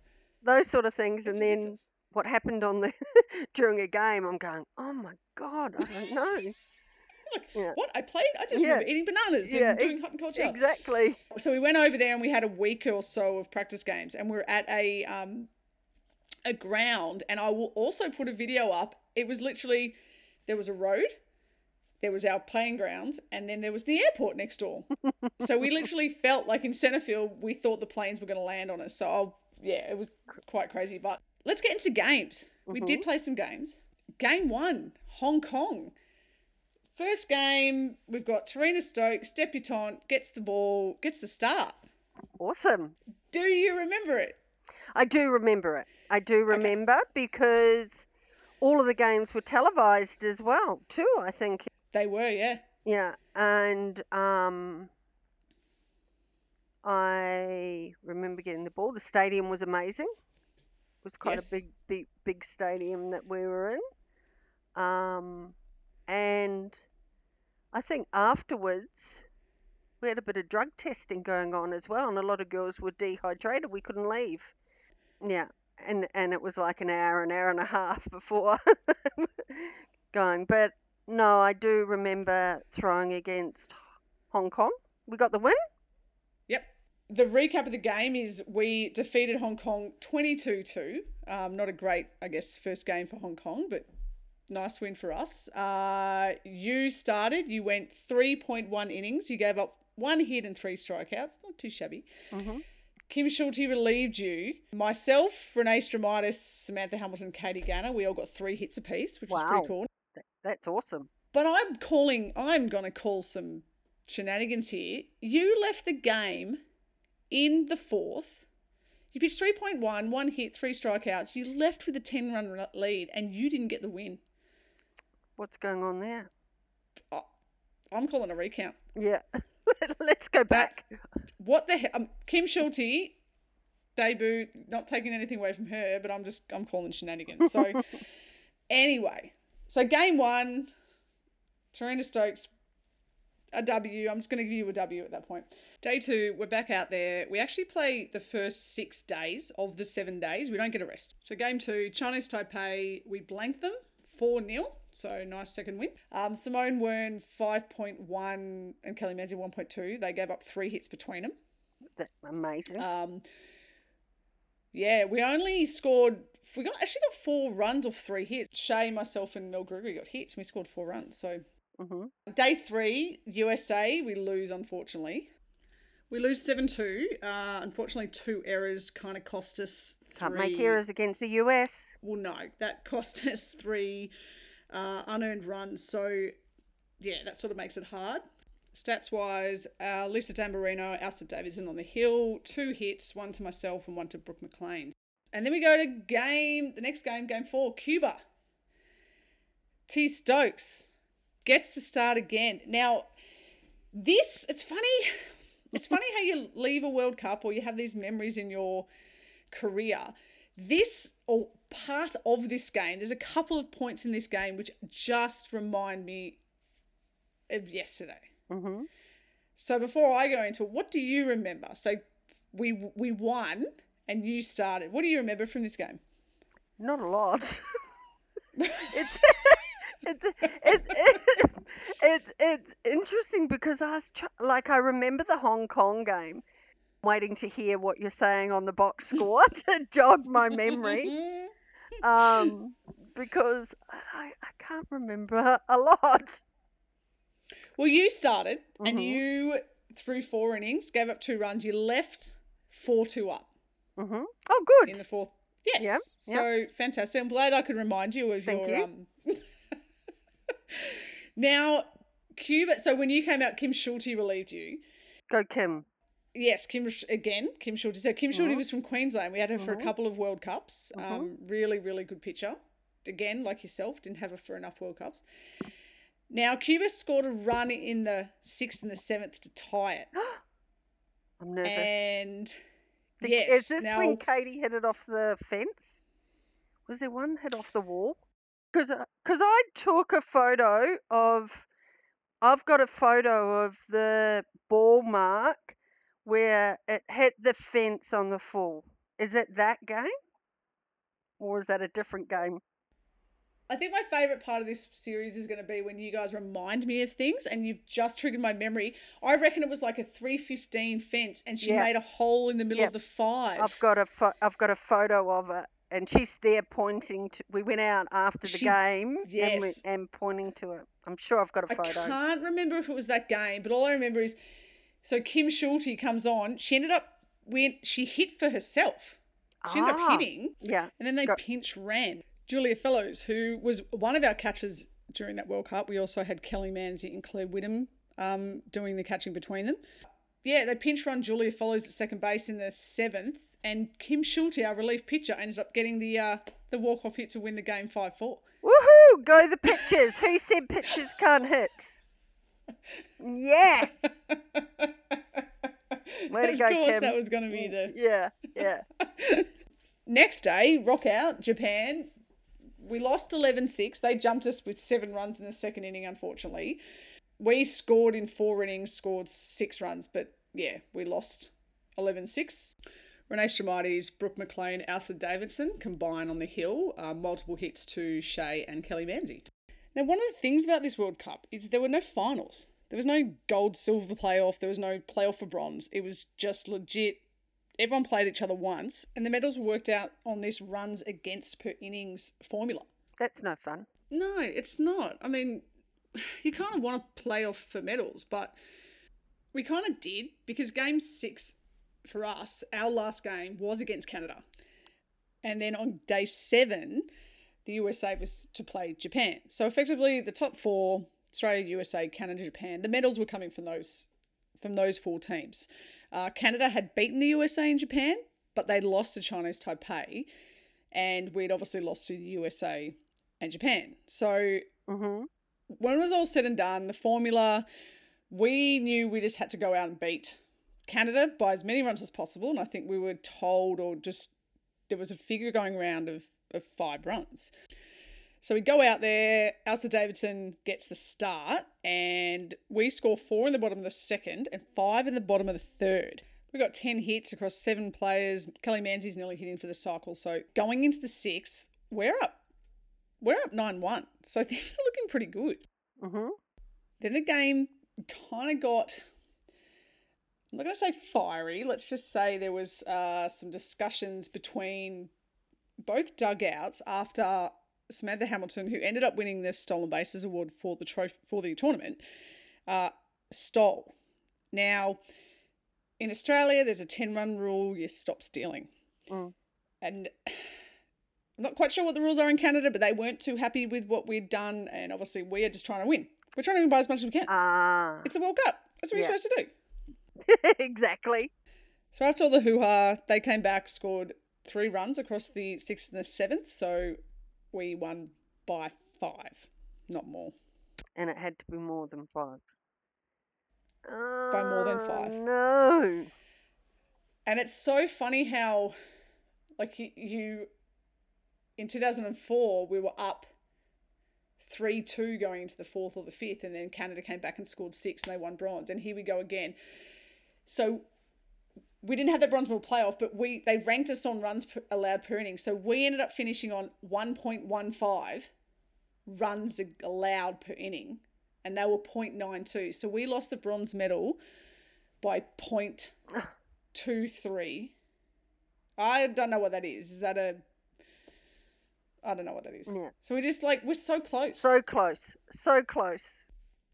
Those sort of things, It's and then what happened on the *laughs* during a game, I'm going, oh my god, I don't know. *laughs* Like, Yeah. What I played? I just Yeah. remember eating bananas Yeah, and doing hot and cold shower. Exactly. So we went over there and we had a week or so of practice games, and we are at a um, a ground. And I will also put a video up. It was literally there was a road, there was our playing ground, and then there was the airport next door. *laughs* so we literally felt like in Centerfield, we thought the planes were going to land on us. So I'll, yeah, it was quite crazy. But let's get into the games. We did play some games. Game one, Hong Kong. First game, we've got Terina Stokes, debutant, gets the ball, gets the start. Awesome. Do you remember it? I do remember it. I do remember because all of the games were televised as well, too. I think. They were, yeah. Yeah, and um, I remember getting the ball. The stadium was amazing. It was quite Yes. a big, big, big stadium that we were in. Um, and I think afterwards we had a bit of drug testing going on as well, and a lot of girls were dehydrated. We couldn't leave. Yeah, and and it was like an hour, an hour and a half before *laughs* going. But no, I do remember throwing against Hong Kong. We got the win. Yep. The recap of the game is we defeated Hong Kong 22 2. Um, not a great, I guess, first game for Hong Kong, but nice win for us. Uh, you started, you went 3.1 innings. You gave up one hit and three strikeouts. Not too shabby. hmm Kim Schulte relieved you. Myself, Renee Stromitis, Samantha Hamilton, Katie Gaynor, we all got three hits apiece, which was Wow. pretty cool. That's awesome. But I'm calling, I'm going to call some shenanigans here. You left the game in the fourth. You pitched 3.1, one hit, three strikeouts. You left with a 10 run lead and you didn't get the win. What's going on there? Oh, I'm calling a recount. Yeah. *laughs* Let's go back. What the hell? Um, Kim Schulte, debut, not taking anything away from her, but I'm just, I'm calling shenanigans. So, *laughs* anyway, so game one, Terina Stokes, a W. I'm just going to give you a W at that point. Day two, we're back out there. We actually play the first six days of the seven days. We don't get a rest. So, game two, Chinese Taipei, we blank them 4 0. So, nice second win. Um, Simone Wern, 5.1, and Kelly Manzi, 1.2. They gave up three hits between them. That, amazing. Um, yeah, we only scored. We got actually got four runs off three hits. Shay, myself, and Mel Gregory got hits. And we scored four runs. So hmm day three, USA, we lose unfortunately. We lose seven two. Uh, unfortunately, two errors kind of cost us. Can't make errors against the US. Well, no, that cost *laughs* us three uh, unearned runs. So yeah, that sort of makes it hard. Stats wise, uh, Lisa Tamburino, Elsa Davidson on the hill, two hits, one to myself and one to Brooke McLean. And then we go to game, the next game, game four, Cuba. T Stokes gets the start again. Now, this, it's funny. It's funny how you leave a World Cup or you have these memories in your career. This, or part of this game, there's a couple of points in this game which just remind me of yesterday. hmm So before I go into it, what do you remember? So we we won and you started. What do you remember from this game? Not a lot. *laughs* it's, it's, *laughs* it's, it's, it's, it's interesting because I was like, I remember the Hong Kong game, waiting to hear what you're saying on the box score *laughs* to jog my memory. Um, because I, I can't remember a lot. Well, you started and Mhm. you threw four innings, gave up two runs. You left four two up hmm Oh, good. in the fourth. Yes. Yep, yep. So fantastic. I'm glad I could remind you of Thank your you. um. *laughs* now, Cuba. So when you came out, Kim Schulte relieved you. Go, Kim. Yes, Kim Sh- again. Kim Shorty. So Kim Schulte Mhm. was from Queensland. We had her for a Mhm. couple of World Cups. Mhm. Um, really, really good pitcher. Again, like yourself, didn't have her for enough World Cups. Now Cuba scored a run in the sixth and the seventh to tie it, *gasps* I'm nervous. and The- yes, Is this now when Katie hit it off the fence? Was there one hit off the wall? Because I took a photo of I've got a photo of the ball mark where it hit the fence on the full. Is it that game? Or is that a different game? I think my favorite part of this series is going to be when you guys remind me of things and you've just triggered my memory. I reckon it was like a 315 fence and she Yeah. made a hole in the middle Yep. of the 5. I've got a pho- I've got a photo of it, and she's there pointing to. We went out after the She- game and, we, yes. and pointing to it. I'm sure I've got a photo. I can't remember if it was that game, but all I remember is so Kim Schulte comes on. She ended up when she hit for herself. She ended Ah. up hitting, Yeah, and then they Got- pinch ran. Julia Fellows, who was one of our catchers during that World Cup, we also had Kelly Manzi and Claire Whittam um, doing the catching between them. Yeah, they pinch run Julia Fellows at second base in the seventh, and Kim Schulte, our relief pitcher, ended up getting the uh, the walk off hit to win the game five four. woohoo! Go the pitchers. Who said pitchers can't hit? *laughs* Yes. Way *laughs* to of go, course, Kim. that was going to be the Yeah, yeah. *laughs* next day. Rock out Japan. We lost 11-6. They jumped us with seven runs in the second inning. Unfortunately, we scored in four innings, scored six runs, but yeah, we lost 11-6. Renee Stromaitis, Brooke McLean, Elsa Davidson combine on the hill, uh, multiple hits to Shea and Kelly Manzi. Now, one of the things about this World Cup is there were no finals. There was no gold silver playoff. There was no playoff for bronze. It was just legit. Everyone played each other once, and the medals were worked out on this runs against per innings formula. That's no fun. No, it's not. I mean, *sighs* you kind of want to play off for medals, but we kind of did because game six for us, our last game was against Canada. And then on day seven, the USA was to play Japan. So effectively, the top four Australia, USA, Canada, Japan the medals were coming from those from those four teams. Uh, Canada had beaten the USA and Japan, but they'd lost to Chinese Taipei, and we'd obviously lost to the USA and Japan. So hmm when it was all said and done, the formula, we knew we just had to go out and beat Canada by as many runs as possible. And I think we were told, or just there was a figure going around of, of five runs. So we go out there, Elsa Davidson gets the start, and we score four in the bottom of the second and five in the bottom of the third. We got 10 hits across seven players. Kelly Manzi's nearly hitting for the cycle. So going into the sixth, we're up. We're up 9 1. So *laughs* things are looking pretty good. hmm Then the game kind of got, I'm not going to say fiery. Let's just say there was uh, some discussions between both dugouts after Samantha Hamilton, who ended up winning the Stolen Bases Award for the trophy for the tournament, uh, stole. Now, in Australia, there's a 10 run rule. You stop stealing. Mm. And I'm not quite sure what the rules are in Canada, but they weren't too happy with what we'd done. And obviously, we are just trying to win. We're trying to win by as much as we can. Ah, It's a World Cup. That's what Yeah. you're supposed to do. *laughs* exactly. So after all the hoo ha, they came back, scored three runs across the sixth and the seventh. So we won by five, not more. And it had to be more than five. By more than oh, five. Oh, No. And it's so funny how, like, you, you in 2004, we were up 3 2 going into the fourth or the fifth, and then Canada came back and scored six and they won bronze. And here we go again. So we didn't have the bronze medal playoff, but we they ranked us on runs per, allowed per inning. So we ended up finishing on 1.15 runs allowed per inning, and they were 0.92. So we lost the bronze medal by 0.23. I don't know what that is. Is that a I don't know what that is. Yeah. So we just like we're so close. So close. So close.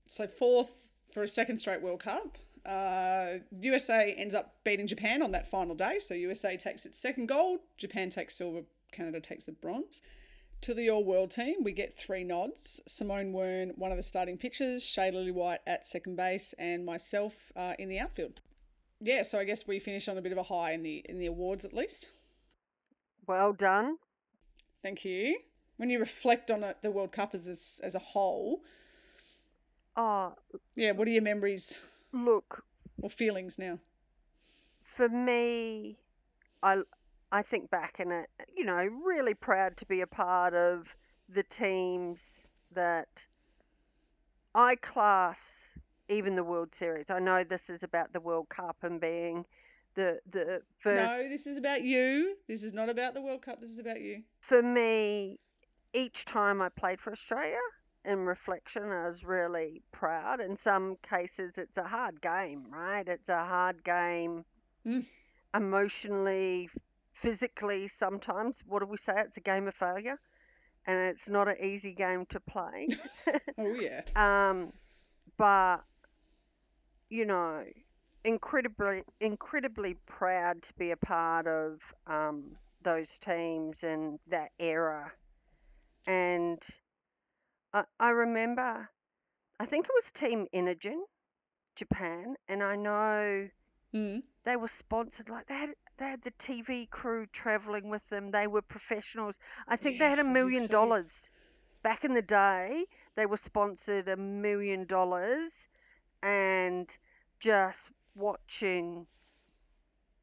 So fourth for a second straight World Cup. Uh, USA ends up beating Japan on that final day. So USA takes its second gold. Japan takes silver. Canada takes the bronze. To the All World team, we get three nods. Simone Wern, one of the starting pitchers, Shay Lily White at second base, and myself uh, in the outfield. Yeah, so I guess we finish on a bit of a high in the in the awards at least. Well done. Thank you. When you reflect on it, the World Cup as as, a whole, Oh, yeah, what are your memories look, or feelings now? for me, I I think back and it, you know, really proud to be a part of the teams that I class even the World Series. I know this is about the World Cup and being the the for No, this is about you. This is not about the World Cup. This is about you. for me, each time I played for Australia, in reflection, I was really proud. In some cases, it's a hard game, right? It's a hard game Mm. emotionally, physically, sometimes. What do we say? It's a game of failure. And it's not an easy game to play. *laughs* Oh yeah. *laughs* um, but, you know, incredibly, incredibly proud to be a part of um, those teams and that era. And I, I remember, I think it was Team Inogen, Japan, and I know Mm. they were sponsored like they had they had the TV crew traveling with them. They were professionals. I think they had a million dollars back in the day. They were sponsored a million dollars, and just watching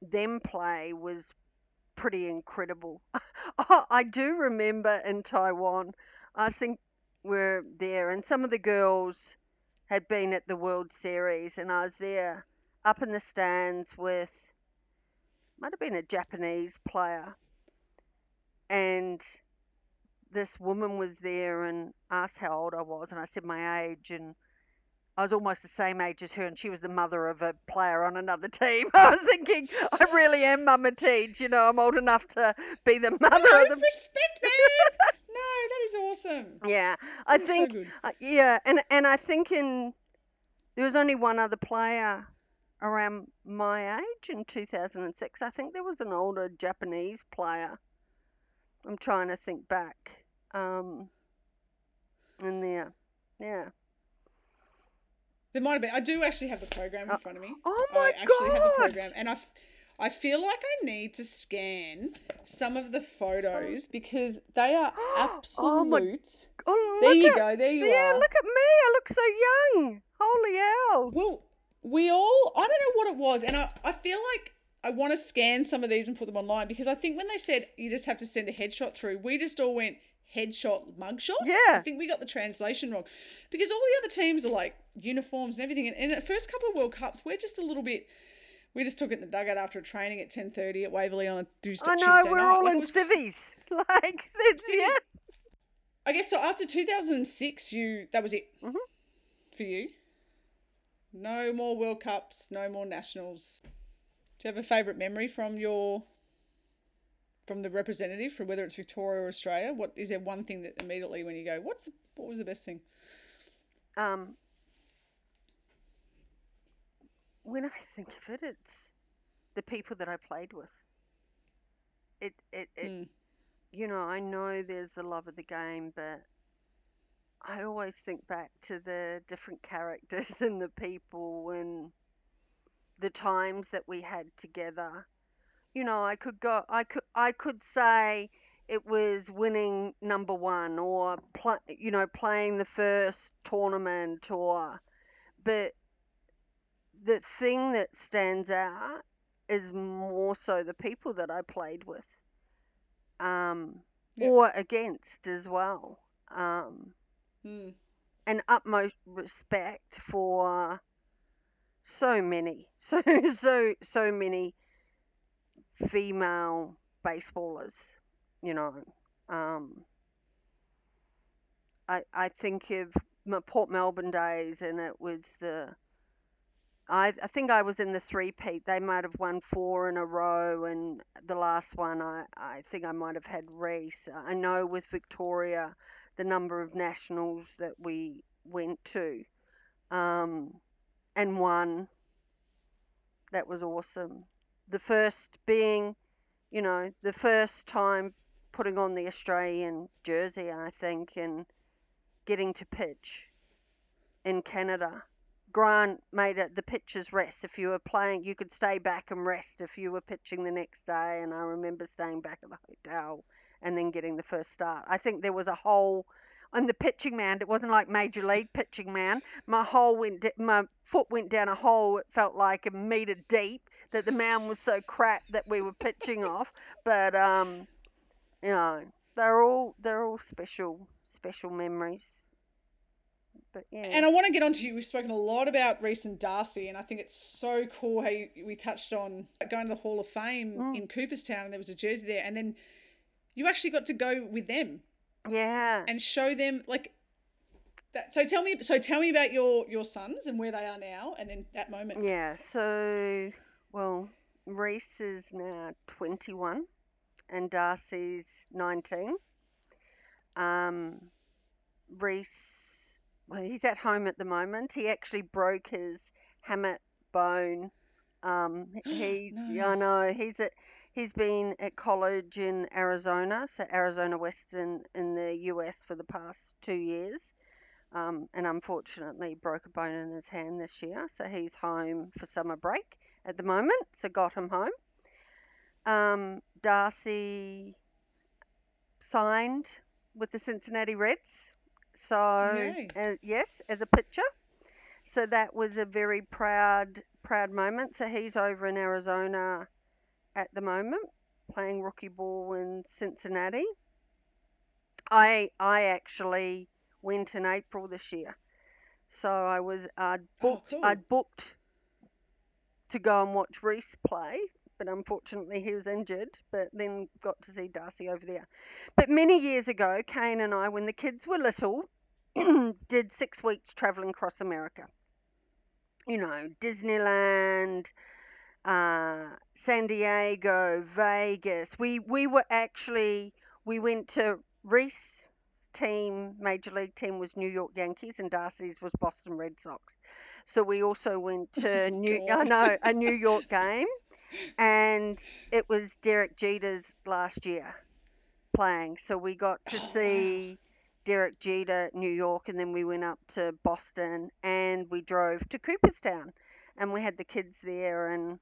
them play was pretty incredible. *laughs* I do remember in Taiwan, I think we're there, and some of the girls had been at the World Series, and I was there up in the stands with might have been a Japanese player, and this woman was there and asked how old I was, and I said my age, and I was almost the same age as her, and she was the mother of a player on another team. *laughs* I was thinking, I really am Mama Tej, you know, I'm old enough to be the mother of the. respect, man. Awesome. Yeah, I That think so. Uh, yeah, and and I think in there was only one other player around my age in 2006. I think there was an older Japanese player. I'm trying to think back. Um, in there, yeah. There might have been. I do actually have the program in Uh, front of me. oh my I actually have the program, and I, I feel like I need to scan some of the photos oh. because they are *gasps* Oh my- absolute. Oh, there you at, go. There you yeah, are. Yeah, look at me. I look so young. Holy hell. Well, we all. I don't know what it was, and I, I feel like I want to scan some of these and put them online because I think when they said you just have to send a headshot through, we just all went headshot, mugshot. Yeah. I think we got the translation wrong because all the other teams are like uniforms and everything. And, and the first couple of World Cups, we're just a little bit. We just took it in the dugout after a training at ten thirty at Waverley on a Tuesday, I know, Tuesday we're night. all Like, in was- civvies. *laughs* Like, Civvies. yeah. I guess so. After two thousand and six, you that was it Mhm. for you. No more World Cups, no more nationals. Do you have a favourite memory from your from the representative, from whether it's Victoria or Australia? What is there one thing that immediately when you go, what's the, what was the best thing? Um, when I *laughs* think of it, it's the people that I played with. It, it, it Mm. you know, I know there's the love of the game, but I always think back to the different characters *laughs* and the people and the times that we had together. You know, I could go, I could, I could say it was winning number one or, pl- you know, playing the first tournament or, but the thing that stands out is more so the people that I played with um, or against as well. Um, Mm. and utmost respect for so many, *laughs* so so so many female baseballers. You know, um, I I think of my Port Melbourne days, and it was the. I, I think I was in the three peat. They might have won four in a row, and the last one I, I think I might have had Reese. I know with Victoria, the number of nationals that we went to, um, and won. That was awesome. The first being, you know, the first time putting on the Australian jersey, I think, and getting to pitch in Canada. Grant made it the pitchers rest. If you were playing, you could stay back and rest if you were pitching the next day. And I remember staying back at the hotel and then getting the first start. I think there was a hole on the pitching mound. It wasn't like major league pitching mound. My hole went, my foot went down a hole. It felt like a meter deep. That the mound was so crap that we were pitching *laughs* off. But um, you know, they're all they're all special special memories. But yeah. And I want to get onto you. We've spoken a lot about Reese and Darcy, and I think it's so cool how you, we touched on going to the Hall of Fame Mm. in Cooperstown, and there was a jersey there, and then you actually got to go with them yeah. and show them like that. So tell me, so tell me about your your sons and where they are now, and then that moment. Yeah, so, well, Reese is now 21 and Darcy's 19. Um, Reese, well, he's at home at the moment. He actually broke his hamate bone. Um, *gasps* he's, yeah, I know, he's at, he's been at college in Arizona, so Arizona Western in the US for the past two years um, and unfortunately broke a bone in his hand this year. So he's home for summer break at the moment. So got him home. Um, Darcy signed with the Cincinnati Reds. So uh, yes, as a pitcher. So that was a very proud proud moment. So he's over in Arizona at the moment playing rookie ball in Cincinnati. I I actually went in April this year. So I was I'd Oh, booked cool. I'd booked to go and watch Reese play, but unfortunately he was injured, but then got to see Darcy over there. But many years ago, Kane and I, when the kids were little, *clears throat* did six weeks traveling across America. You know, Disneyland, uh, San Diego, Vegas. We we were actually we went to Reese team, major league team was New York Yankees and Darcy's was Boston Red Sox. So we also went *laughs* to New I know a New *laughs* York game, and it was Derek Jeter's last year playing. So we got to Oh, see Derek Jeter, in New York, and then we went up to Boston and we drove to Cooperstown, and we had the kids there and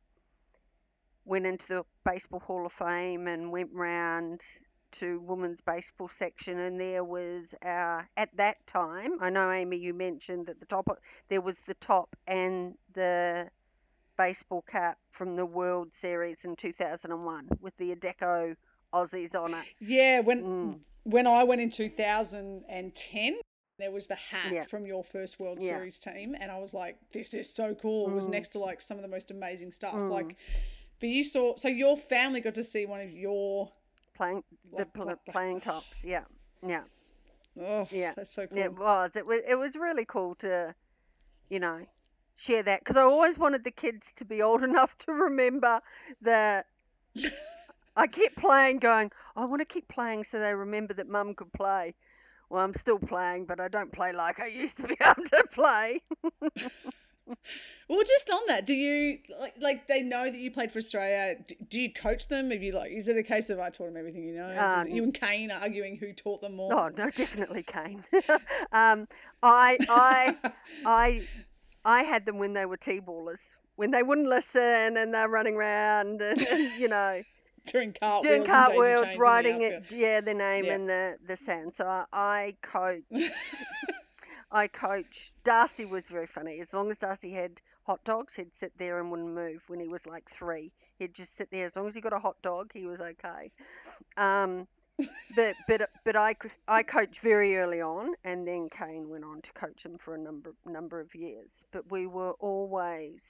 went into the Baseball Hall of Fame and went round to women's baseball section. And there was our at that time I know Amy you mentioned that the top there was the top and the baseball cap from the World Series in 2001 with the Adecco Aussies on it. Yeah, when Mm. when I went in 2010, there was the hat Yeah. from your first World Yeah. Series team, and I was like, "This is so cool." It was Mm. next to like some of the most amazing stuff. Mm. Like, but you saw, so your family got to see one of your. Playing the Like, pl- like- playing tops, yeah, yeah, Oh, Yeah. that's so cool. it was. It was. It was really cool to, you know, share that because I always wanted the kids to be old *laughs* enough to remember that. *laughs* I kept playing, going. I want to keep playing so they remember that Mum could play. Well, I'm still playing, but I don't play like I used to be *laughs* able to play. Well, just on that, do you like like they know that you played for Australia? d- Do you coach them? Have you like? Is it a case of I taught them everything you know? Is it you and Kane arguing who taught them more? Oh no, definitely Kane. um, I I I I had them when they were t-ballers, when they wouldn't listen and they're running around and, *laughs* and, you know *laughs* doing cartwheels, doing cartwheels, writing it, yeah, the name Yeah. in the the sand. So I, I coached. *laughs* I coached. Darcy was very funny. As long as Darcy had hot dogs, he'd sit there and wouldn't move. When he was like three, he'd just sit there. As long as he got a hot dog, he was okay. Um, but but uh, but I I coached very early on, and then Kane went on to coach him for a number number of years. But we were always,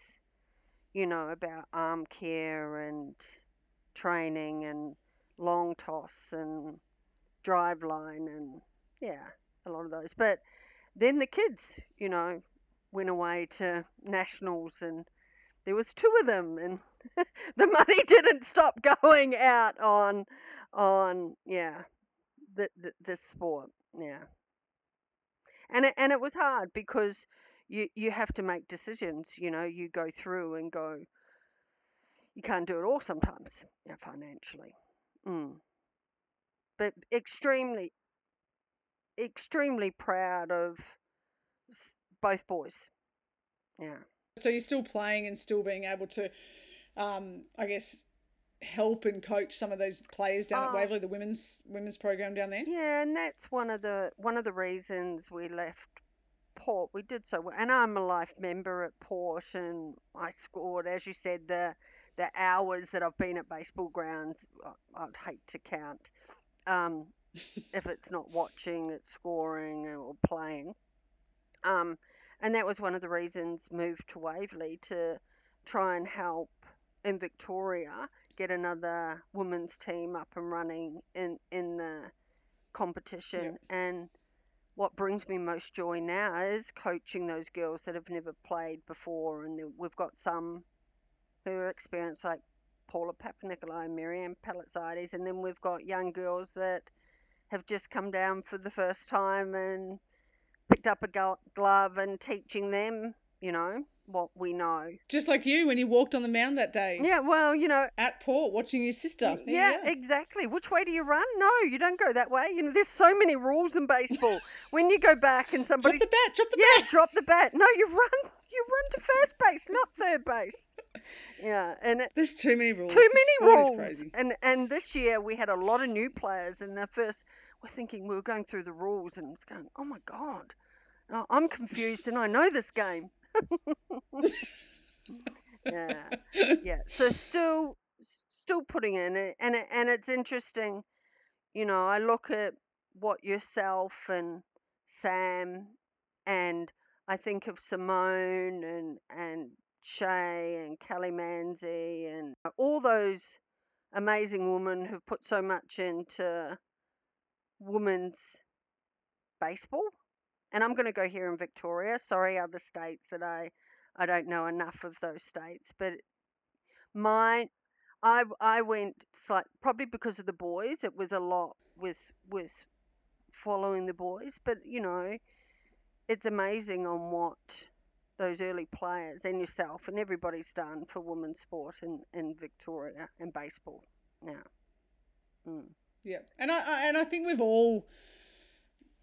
you know, about arm care and training and long toss and drive line and yeah, a lot of those. But then the kids, you know, went away to nationals and there was two of them and *laughs* the money didn't stop going out on on yeah the, the this sport yeah. And it, and it was hard because you you have to make decisions you know you go through and go you can't do it all sometimes yeah, financially. Mm. but extremely extremely proud of both boys yeah. So you're still playing and still being able to, um, I guess, help and coach some of those players down at Oh. Waverley, the women's women's program down there. Yeah, and that's one of the one of the reasons we left Port. We did so well, and I'm a life member at Port, and I scored, as you said, the the hours that I've been at baseball grounds. I'd hate to count. Um, *laughs* if it's not watching, it's scoring or playing. Um, and that was one of the reasons moved to Waverley to try and help in Victoria get another women's team up and running in in the competition. And what brings me most joy now is coaching those girls that have never played before. And we've got some who are experienced like Paula Papanicolaou, Miriam Palitzaides, and then we've got young girls that have just come down for the first time and picked up a glove and teaching them, you know, what we know. Just like you when you walked on the mound that day Yeah, well, you know, at Port watching your sister. There yeah, exactly. Which way do you run? No, you don't go that way. You know, there's so many rules in baseball. *laughs* when you go back and somebody. Drop the bat, drop the yeah, bat. drop the bat. No, you run, you run to first base, not third base. Yeah, and it, There's too many rules. too many rules. And and this year we had a lot of new players, and the first we're thinking we were going through the rules and it's going, oh my god, I'm confused and I know this game. *laughs* yeah, *laughs* yeah. So still, still putting in it, and it, and it's interesting. You know, I look at what yourself and Sam, and I think of Simone and and Shay and Kelly Manzi and all those amazing women who've put so much into women's baseball. And I'm going to go here in Victoria. Sorry, other states that I I don't know enough of those states, but my I I went slight probably because of the boys. It was a lot with with following the boys, but you know, it's amazing on what those early players and yourself and everybody's done for women's sport in, in Victoria and baseball. Yeah. Mm. Yeah, and I, I and I think we've all,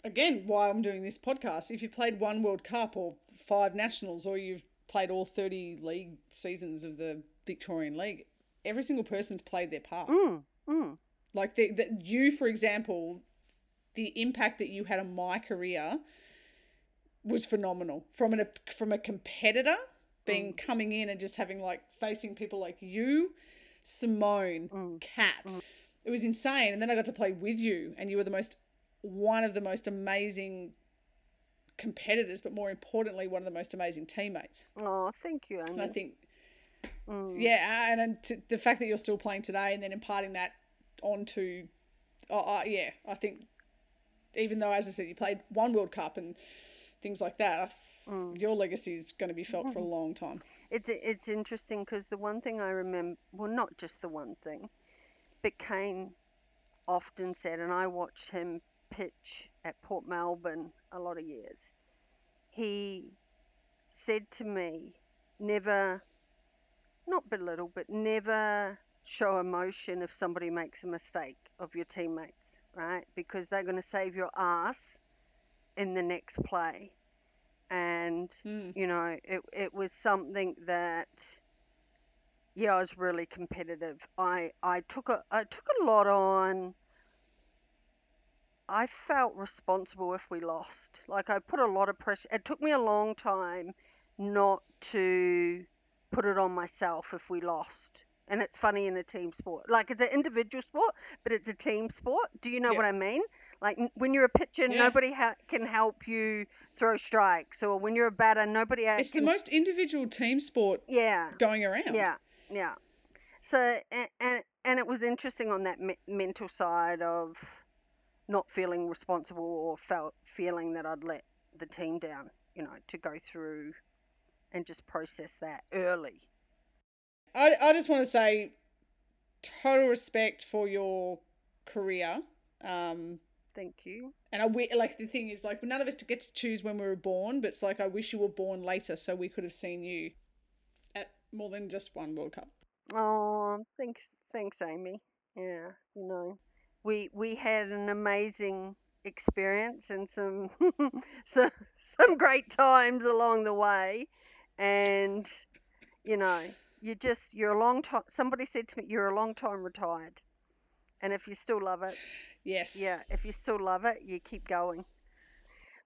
again, why I'm doing this podcast. If you played one World Cup or five nationals, or you've played all thirty league seasons of the Victorian League, every single person's played their part. Mm. Mm. Like the, the you, for example, the impact that you had on my career was phenomenal. From an from a competitor being coming in and just having like facing people like you, Simone, Mm. Kat. It was insane. And then I got to play with you, and you were the most one of the most amazing competitors, but more importantly, one of the most amazing teammates. Oh, thank you, And I think Mm. yeah, and, and t- the fact that you're still playing today and then imparting that onto, oh, uh, yeah, I think even though, as I said, you played one World Cup and things like that, Mm. your legacy is going to be felt for a long time. It's it's interesting because the one thing I remember, well, not just the one thing, but Kane often said, and I watched him pitch at Port Melbourne a lot of years. He said to me, never, not belittle, but never show emotion if somebody makes a mistake of your teammates, right? Because they're going to save your ass in the next play. And Mm. you know, it it was something that yeah, I was really competitive. I I took a I took a lot on. I felt responsible if we lost. Like I put a lot of pressure. It took me a long time not to put it on myself if we lost. And it's funny in a team sport. Like it's an individual sport, but it's a team sport. Do you know Yeah. what I mean? Like when you're a pitcher, Yeah. nobody ha- can help you throw strikes, or when you're a batter, nobody It's the can. most individual team sport yeah, going around. yeah, yeah. So and and, and it was interesting on that me- mental side of not feeling responsible or felt feeling that I'd let the team down. You know, to go through and just process that early. I, I just want to say total respect for your career. Um, Thank you. and I like the thing is like none of us get to choose when we were born, but it's like I wish you were born later so we could have seen you at more than just one World Cup. Oh, thanks, thanks, Amy. Yeah, you know, we we had an amazing experience and some *laughs* some some great times along the way, and you know, you just you're a long time. Somebody said to me, "You're a long time retired," and if you still love it, Yes. yeah, if you still love it, you keep going.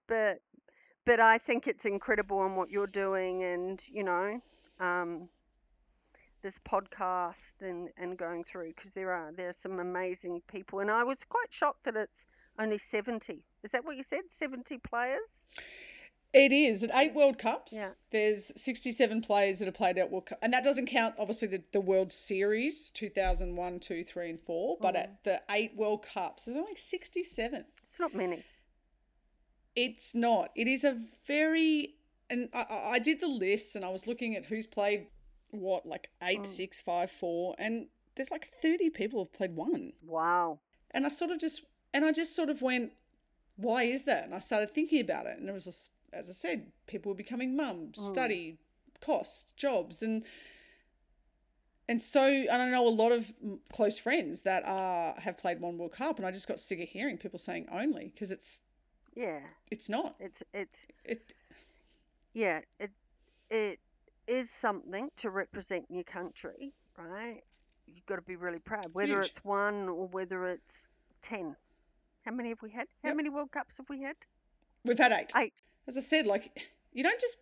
But but I think it's incredible on what you're doing, and you know, um, this podcast and and going through because there are there are some amazing people, and I was quite shocked that it's only seventy. Is that what you said? Seventy players? It is at eight World Cups. Yeah. There's 67 players that have played at World Cup, and that doesn't count obviously the, the World Series 2001, 2, 3, and 4. But Mm. at the eight World Cups, there's only 67. It's not many. It's not. It is a very, and I- I, I did the list, and I was looking at who's played what, like eight, Mm. six, five, four, and there's like 30 people have played one. Wow. And I sort of just, and I just sort of went, why is that? And I started thinking about it. And it was, this- as I said, people were becoming mums, Mm. study, cost, jobs. And, and so, and I know a lot of close friends that are, have played one World Cup. And I just got sick of hearing people saying only because it's, Yeah. it's not. It's it's It, yeah, it it is something to represent your country, right? You've got to be really proud, whether Huge. it's one or whether it's ten. How many have we had? How Yep. many World Cups have we had? we've had eight. Eight. As I said, like, you don't just,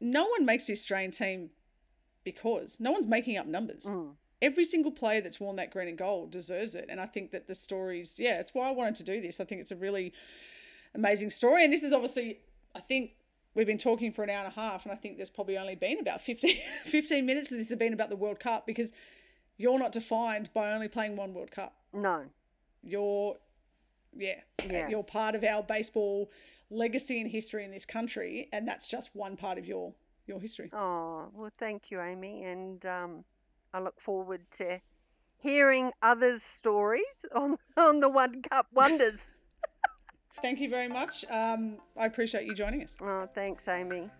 no one makes the Australian team because no one's making up numbers. Mm. every single player that's worn that green and gold deserves it. And I think that the stories, yeah, it's why I wanted to do this. I think it's a really amazing story. And this is obviously, I think we've been talking for an hour and a half, and I think there's probably only been about 15, *laughs* 15 minutes of this have been about the World Cup because you're not defined by only playing one World Cup. No. You're, yeah, Yeah. you're part of our baseball legacy and history in this country, and that's just one part of your your history. Oh well, thank you, Amy, and um, I look forward to hearing others' stories *laughs* on on the One Cup wonders. Thank you very much. Um, I appreciate you joining us. oh, thanks, Amy.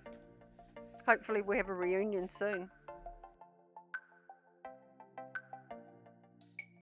Hopefully, we have a reunion soon.